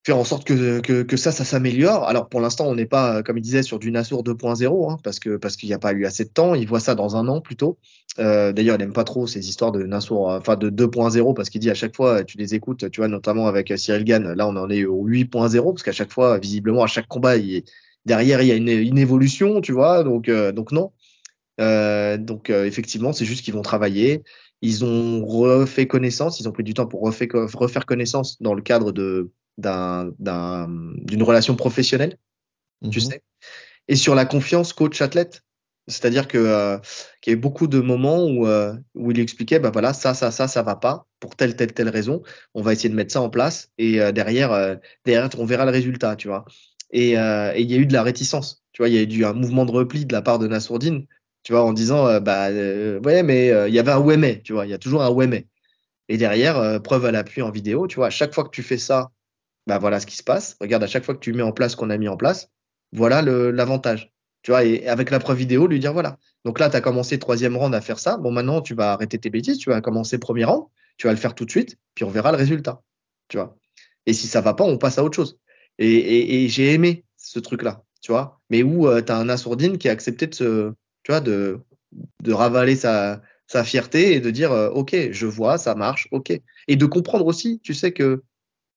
S1: faire en sorte que, que, que ça, ça s'améliore. Alors pour l'instant, on n'est pas, comme il disait, sur du Nassour 2.0, hein, parce que parce qu'il n'y a pas eu assez de temps. Il voit ça dans un an plutôt. Euh, D'ailleurs, il n'aime pas trop ces histoires de Nassour, enfin de 2.0, parce qu'il dit à chaque fois, tu les écoutes, tu vois, notamment avec Cyril Gann. Là, on en est au 8.0, parce qu'à chaque fois, visiblement, à chaque combat, il derrière il y a une, évolution, tu vois, donc euh, donc non. Euh, donc euh, effectivement, c'est juste qu'ils vont travailler. Ils ont refait connaissance, ils ont pris du temps pour refaire connaissance dans le cadre de d'une relation professionnelle, tu mhm. sais. Et sur la confiance coach-athlète, c'est-à-dire que qu'il y a eu beaucoup de moments où où il expliquait bah voilà ça ça ça ça va pas pour telle telle telle raison, on va essayer de mettre ça en place et derrière derrière on verra le résultat, tu vois. Euh, et il y a eu de la réticence. Tu vois, il y a eu un mouvement de repli de la part de Nassourdine, tu vois, en disant, euh, bah, euh, ouais, mais il y avait un ouais, mais, tu vois, il y a toujours un ouais, mais. Et derrière, preuve à l'appui en vidéo, tu vois, à chaque fois que tu fais ça, bah, voilà ce qui se passe. Regarde, à chaque fois que tu mets en place ce qu'on a mis en place, voilà l'avantage. Tu vois, et avec la preuve vidéo, lui dire, voilà. Donc là, tu as commencé troisième round à faire ça. Bon, maintenant, tu vas arrêter tes bêtises, tu vas commencer premier round, tu vas le faire tout de suite, puis on verra le résultat. Tu vois. Et si ça va pas, on passe à autre chose. Et, j'ai aimé ce truc-là, tu vois. Mais où euh, tu as un assourdine qui a accepté de se, tu vois, de, de ravaler sa, sa fierté et de dire, euh, OK, je vois, ça marche, OK. Et de comprendre aussi, tu sais que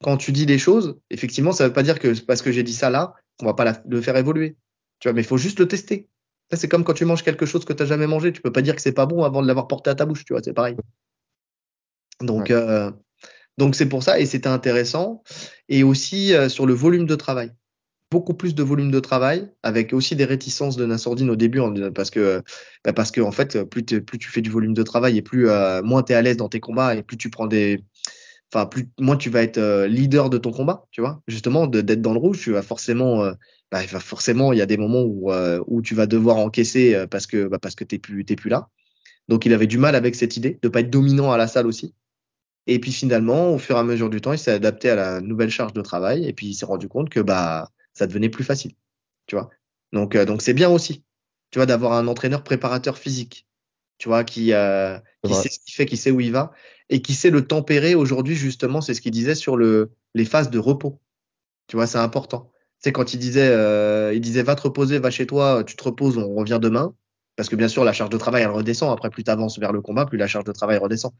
S1: quand tu dis des choses, effectivement, ça veut pas dire que parce que j'ai dit ça là, on va pas le faire évoluer. Tu vois, mais il faut juste le tester. C'est comme quand tu manges quelque chose que tu n'as jamais mangé. Tu peux pas dire que c'est pas bon avant de l'avoir porté à ta bouche, tu vois, c'est pareil. Donc, euh, donc c'est pour ça et c'était intéressant. Et aussi euh, sur le volume de travail. Beaucoup plus de volume de travail, avec aussi des réticences de Nassourdine au début, parce que, bah, parce que en fait, plus, plus tu fais du volume de travail et plus euh, moins tu es à l'aise dans tes combats et plus tu prends des. Enfin, plus, moins tu vas être euh, leader de ton combat, tu vois. Justement, d'être dans le rouge, tu vas forcément. Bah, forcément, il y a des moments où, où tu vas devoir encaisser parce que, bah, parce que tu n'es plus, plus là. Donc, il avait du mal avec cette idée de pas être dominant à la salle aussi. Et puis finalement, au fur et à mesure du temps, il s'est adapté à la nouvelle charge de travail et puis il s'est rendu compte que bah ça devenait plus facile, tu vois. Donc euh, donc c'est bien aussi, tu vois, d'avoir un entraîneur préparateur physique, tu vois, qui euh, qui sait ce qu'il fait, qui sait où il va et qui sait le tempérer. Aujourd'hui, justement, c'est ce qu'il disait sur le les phases de repos. Tu vois, c'est important. C'est quand il disait euh, il disait va te reposer, va chez toi, tu te reposes, on revient demain. Parce que bien sûr, la charge de travail, elle redescend. Après, plus tu avances vers le combat, plus la charge de travail redescend.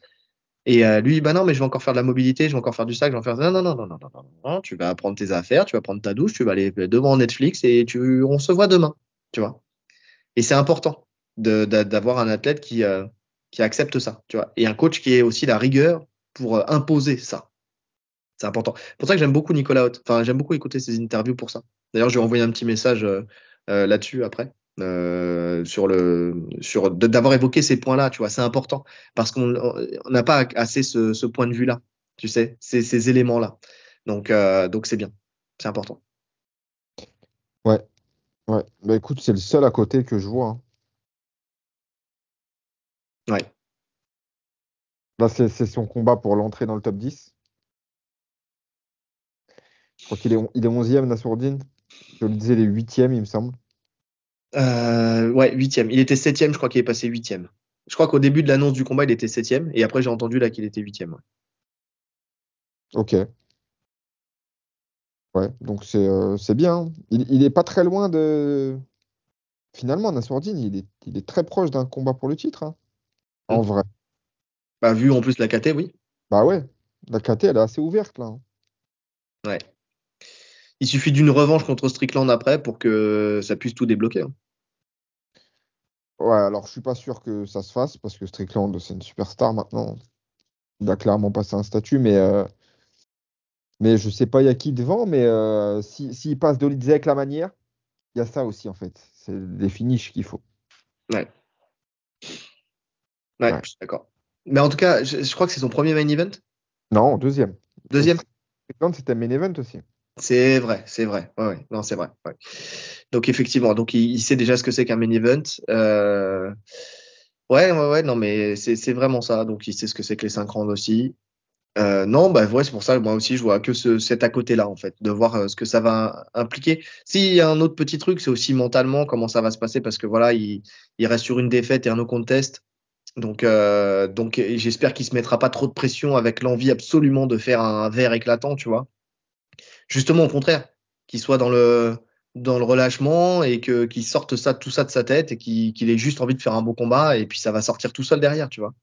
S1: Et euh, lui, bah non, mais je vais encore faire de la mobilité, je vais encore faire du sac, je vais faire. Non, non, non, non, non, non, non, tu vas prendre tes affaires, tu vas prendre ta douche, tu vas aller devant Netflix et tu, on se voit demain, tu vois. Et c'est important d'avoir un athlète qui, euh, qui accepte ça, tu vois. Et un coach qui ait aussi la rigueur pour euh, imposer ça. C'est important. C'est pour ça que j'aime beaucoup Nicolas Haute. Enfin, j'aime beaucoup écouter ses interviews pour ça. D'ailleurs, je vais envoyer un petit message là-dessus après. Euh, sur le sur d'avoir évoqué ces points-là, tu vois, c'est important parce qu'on n'a pas assez ce, ce, point de vue-là, tu sais, ces, ces éléments-là. Donc euh, donc c'est bien, c'est important.
S2: Ouais, ouais. Bah écoute, c'est le seul à côté que je vois. Hein.
S1: Ouais.
S2: Là, c'est son combat pour l'entrée dans le top 10. crois qu'il est, il est 11e, Nassourdine. Je le disais, les 8e, il me semble.
S1: Euh, ouais, 8e. Il était 7e, je crois qu'il est passé 8e. Je crois qu'au début de l'annonce du combat, il était 7e. Et après, j'ai entendu là qu'il était 8e.
S2: Ok. Ouais, donc c'est euh, bien. hein. Il, il est pas très loin de. Finalement, Nassourdine, il est, il est très proche d'un combat pour le titre. hein. En
S1: Mm.
S2: vrai.
S1: Bah, vu en plus la KT, oui.
S2: Bah ouais. La KT, elle est assez ouverte là. hein.
S1: Ouais. Il suffit d'une revanche contre Strickland après pour que ça puisse tout débloquer. hein.
S2: Ouais, alors je suis pas sûr que ça se fasse parce que Strickland, c'est une superstar maintenant. Il a clairement passé un statut, mais, euh, mais je sais pas, il y a qui devant, mais euh, si, s'il passe Dolidze avec la manière, il y a ça aussi en fait. C'est des finishes qu'il faut.
S1: Ouais. Ouais,
S2: Ouais.
S1: je suis d'accord. Mais en tout cas, je, je crois que c'est son premier main event?
S2: Non, deuxième.
S1: Deuxième?
S2: Strickland, c'était un main event aussi.
S1: C'est vrai, c'est vrai. Ouais, ouais. Non, c'est vrai. Donc effectivement, donc il, sait déjà ce que c'est qu'un main event. Euh, Ouais, ouais, ouais. Non, mais c'est vraiment ça. Donc il sait ce que c'est que les 5 rounds aussi. Euh, non, bah ouais, c'est pour ça que moi aussi je vois que ce, cet à côté-là en fait, de voir euh, ce que ça va impliquer. S'il y a un autre petit truc, c'est aussi mentalement comment ça va se passer parce que voilà, il, reste sur une défaite et un no contest. Donc, donc j'espère qu'il se mettra pas trop de pression avec l'envie absolument de faire un verre éclatant, tu vois. Justement, au contraire, qu'il soit dans le dans le relâchement et que qu'il sorte ça tout ça de sa tête et qu'il qu'il ait juste envie de faire un beau combat et puis ça va sortir tout seul derrière, tu vois.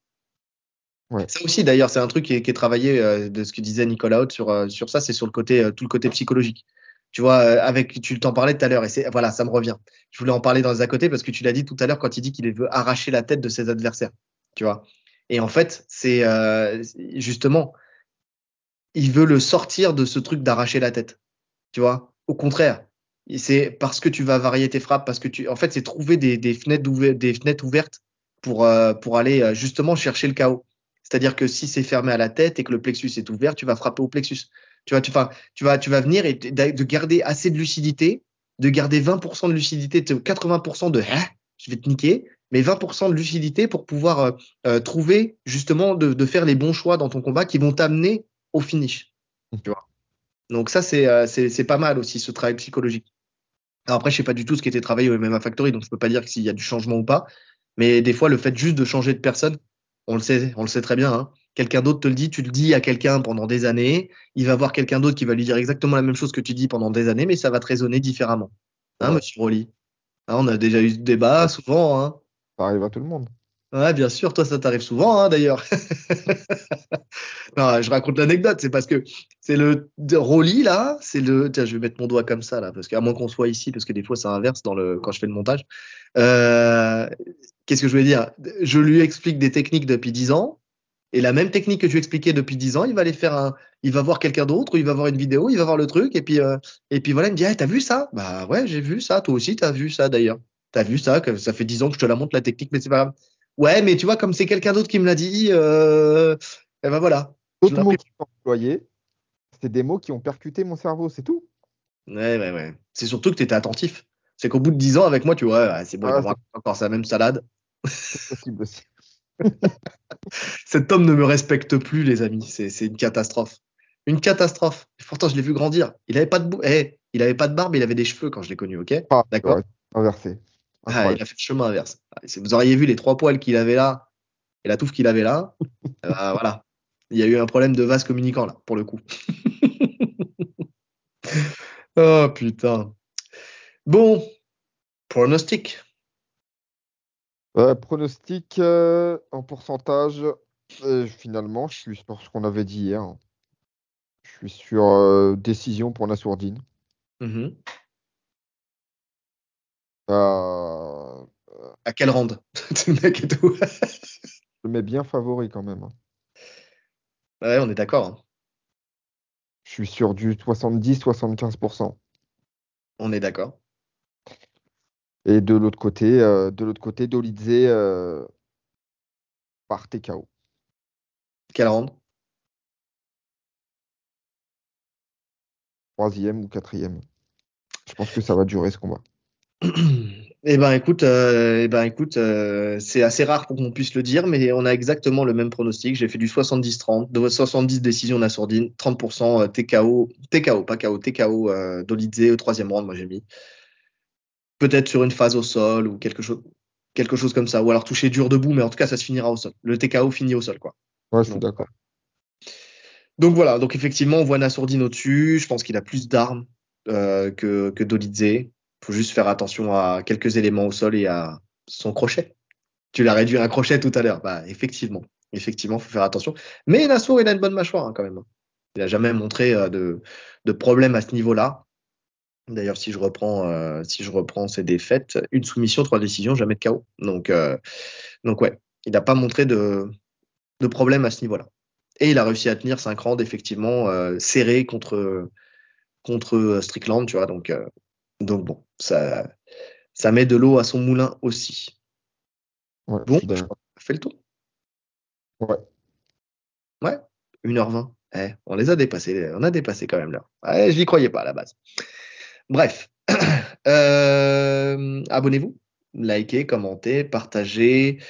S2: Ouais.
S1: Ça aussi, d'ailleurs, c'est un truc qui est, qui est travaillé euh, de ce que disait Nicolas Haute sur, euh, sur ça, c'est sur le côté, euh, tout le côté psychologique. Tu vois, euh, avec, tu t'en parlais tout à l'heure, et c'est, voilà, ça me revient. Je voulais en parler dans les à côté parce que tu l'as dit tout à l'heure quand il dit qu'il veut arracher la tête de ses adversaires. Tu vois. Et en fait, c'est, euh, justement, il veut le sortir de ce truc d'arracher la tête. Tu vois? Au contraire. C'est parce que tu vas varier tes frappes, parce que tu, en fait, c'est trouver des, des fenêtres ouvertes, pour, euh, pour aller euh, justement chercher le chaos. C'est-à-dire que si c'est fermé à la tête et que le plexus est ouvert, tu vas frapper au plexus. Tu vois, tu, enfin, tu vas, tu vas venir et de de garder assez de lucidité, de garder 20% de lucidité, de 80% de Hein, je vais te niquer, mais 20% de lucidité pour pouvoir euh, euh, trouver justement de, de faire les bons choix dans ton combat qui vont t'amener au finish. Tu vois. Donc ça, c'est euh, c'est c'est pas mal aussi ce travail psychologique. Alors après, je sais pas du tout ce qui était travaillé au MMA Factory, donc je peux pas dire s'il y a du changement ou pas. Mais des fois, le fait juste de changer de personne, on le sait, on le sait très bien. Hein. Quelqu'un d'autre te le dit, tu le dis à quelqu'un pendant des années, il va voir quelqu'un d'autre qui va lui dire exactement la même chose que tu dis pendant des années, mais ça va te résonner différemment. Hein,
S2: Ouais.
S1: monsieur Rolly Hein, On a déjà eu ce débat souvent. Hein.
S2: Ça arrive à tout le monde.
S1: Ouais, bien sûr, toi, ça t'arrive souvent, hein, d'ailleurs. non, je raconte l'anecdote, c'est parce que c'est le Rolly, là, c'est le. Tiens, je vais mettre mon doigt comme ça, là, parce qu'à moins qu'on soit ici, parce que des fois, ça inverse dans le... quand je fais le montage. Euh, Qu'est-ce que je voulais dire? Je lui explique des techniques depuis 10 ans, et la même technique que je lui expliquais depuis 10 ans, il va aller faire un. Il va voir quelqu'un d'autre, ou il va voir une vidéo, il va voir le truc, et puis, euh, et puis voilà, il me dit hey, T'as vu ça? Bah ouais, j'ai vu ça, toi aussi, t'as vu ça, d'ailleurs. T'as vu ça, ça fait 10 ans que je te la montre, la technique, mais c'est pas grave. Ouais, mais tu vois, comme c'est quelqu'un d'autre qui me l'a dit, euh, eh ben voilà.
S2: D'autres mots qui sont employés, c'est des mots qui ont percuté mon cerveau, c'est tout.
S1: Ouais, ouais, ouais. C'est surtout que tu étais attentif. C'est qu'au bout de 10 ans avec moi, tu vois, ouais, c'est bon,
S2: Ah,
S1: raconter encore sa même salade.
S2: C'est possible aussi.
S1: Cet homme ne me respecte plus, les amis. C'est c'est une catastrophe. Une catastrophe. Pourtant, je l'ai vu grandir. Il avait pas de bou- eh, il avait pas de barbe, il avait des cheveux quand je l'ai connu, ok?
S2: Ah,
S1: D'accord.
S2: inversé.
S1: Ah, il a fait le chemin inverse. Ah, si Vous auriez vu les trois poils qu'il avait là et la touffe qu'il avait là. ben, voilà. Il y a eu un problème de vase communicant là, pour le coup. oh putain. Bon, pronostic.
S2: Euh, pronostic euh, en pourcentage, euh, finalement, je suis sur ce qu'on avait dit hier. Je suis sur euh, décision pour Nassourdine.
S1: Mhm.
S2: Euh,
S1: À quelle ronde Le mec et tout?
S2: je le mets bien favori quand même. hein.
S1: Ouais, on est d'accord. hein.
S2: Je suis sur du 70-75%.
S1: On est d'accord.
S2: Et de l'autre côté, euh, de l'autre côté, Dolidze euh, par TKO.
S1: Quelle ronde?
S2: Troisième ou quatrième. Je pense que ça va durer ce combat.
S1: Eh ben écoute, euh, eh ben écoute, euh, c'est assez rare pour qu'on puisse le dire, mais on a exactement le même pronostic. J'ai fait du 70-30, de 70 décisions Nassourdine, 30% TKO, TKO, pas KO, TKO euh, Dolidze au troisième round, moi j'ai mis. Peut-être sur une phase au sol ou quelque chose, quelque chose comme ça, ou alors toucher dur debout, mais en tout cas ça se finira au sol. Le TKO finit au sol, quoi.
S2: Ouais, je suis d'accord.
S1: Donc voilà, donc effectivement on voit Nassourdine au-dessus. Je pense qu'il a plus d'armes euh, que, que Dolidze faut juste faire attention à quelques éléments au sol et à son crochet. Tu l'as réduit à un crochet tout à l'heure. Bah, effectivement. Effectivement, faut faire attention. Mais Nassour, il a une bonne mâchoire, hein, quand même. Il n'a jamais montré euh, de, de problème à ce niveau-là. D'ailleurs, si je reprends, euh, si je reprends ses défaites, une soumission, trois décisions, jamais de chaos. Donc, euh, donc ouais, il n'a pas montré de, de problème à ce niveau-là. Et il a réussi à tenir cinq rounds effectivement serré contre contre Strickland, tu vois. Donc, donc bon, ça, ça met de l'eau à son moulin aussi.
S2: Ouais,
S1: bon,
S2: je
S1: je crois a fait le tour.
S2: Ouais.
S1: Ouais, 1h20. Eh, on les a dépassés, on a dépassé quand même là. Ouais, je n'y croyais pas à la base. Bref, euh, abonnez-vous, likez, commentez, partagez.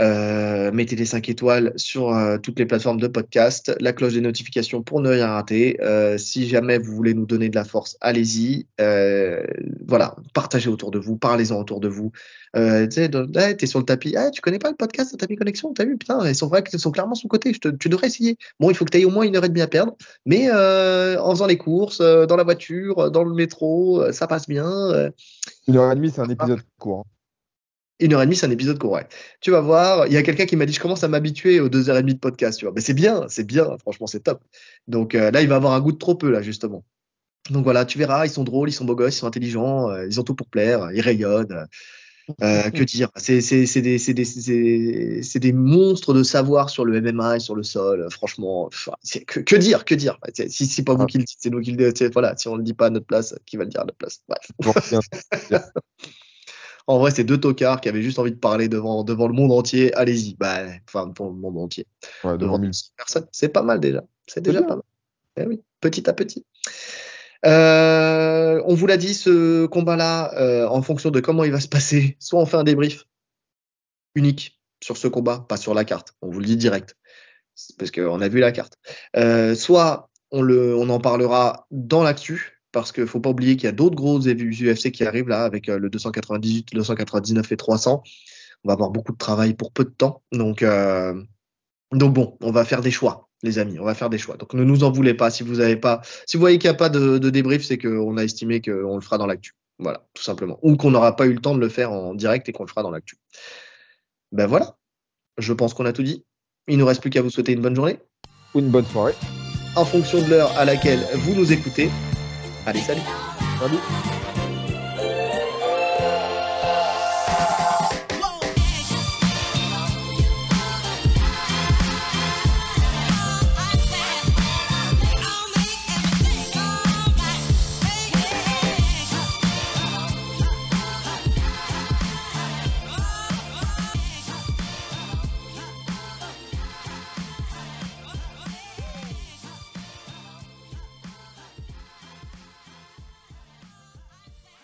S1: Euh, mettez les 5 étoiles sur euh, toutes les plateformes de podcast, la cloche des notifications pour ne rien rater. Euh, si jamais vous voulez nous donner de la force, allez-y. Voilà, partagez autour de vous, parlez-en autour de vous. Tu sais, hey, t'es sur le tapis, hey, tu connais pas le podcast de Tapis Connexion, t'as vu, putain, ils sont vrai qu'ils sont clairement sous côté, te, tu devrais essayer. Bon, il faut que tu aies au moins une heure et demie à perdre, mais en faisant les courses, dans la voiture, dans le métro, ça passe bien.
S2: Une heure et demie, c'est un épisode court. Hein.
S1: Une heure et demie, c'est un épisode court. Ouais. Tu vas voir, il y a quelqu'un qui m'a dit je commence à m'habituer aux deux heures et demie de podcast. Tu vois, mais c'est bien, c'est bien. Franchement, c'est top. Donc euh, là, il va avoir un goût de trop peu là justement. Donc voilà, tu verras, ils sont drôles, ils sont beaux gosses, ils sont intelligents, euh, ils ont tout pour plaire, ils rayonnent. Euh, que dire C'est des, des, des, monstres de savoir sur le MMA et sur le sol. Franchement, que, que, dire Que dire Si c'est pas vous qui le dites, c'est nous qui le dites. Voilà, si on le dit pas à notre place, qui va le dire à notre place Bref. En vrai, c'est deux tocards qui avaient juste envie de parler devant, devant le monde entier. Allez-y. Bah, enfin, devant le monde entier.
S2: Ouais, devant 1000
S1: personnes. C'est pas mal déjà. C'est déjà pas mal. Eh oui, petit à petit. Euh, on vous l'a dit, ce combat-là, euh, en fonction de comment il va se passer, soit on fait un débrief unique sur ce combat, pas sur la carte. On vous le dit direct. Parce qu'on a vu la carte. Euh, soit on, le, on en parlera dans l'actu, parce qu'il faut pas oublier qu'il y a d'autres grosses UFC qui arrivent là avec euh, le 298, 299 et 300. On va avoir beaucoup de travail pour peu de temps. Donc, euh, donc bon, on va faire des choix, les amis. On va faire des choix. Donc ne nous en voulez pas si vous avez pas, si vous voyez qu'il n'y a pas de, de débrief, c'est qu'on a estimé qu'on le fera dans l'actu. Voilà, tout simplement. Ou qu'on n'aura pas eu le temps de le faire en direct et qu'on le fera dans l'actu. Ben voilà. Je pense qu'on a tout dit. Il ne nous reste plus qu'à vous souhaiter une bonne journée.
S2: Ou une bonne soirée.
S1: En fonction de l'heure à laquelle vous nous écoutez. Allez, salut.
S2: Salut.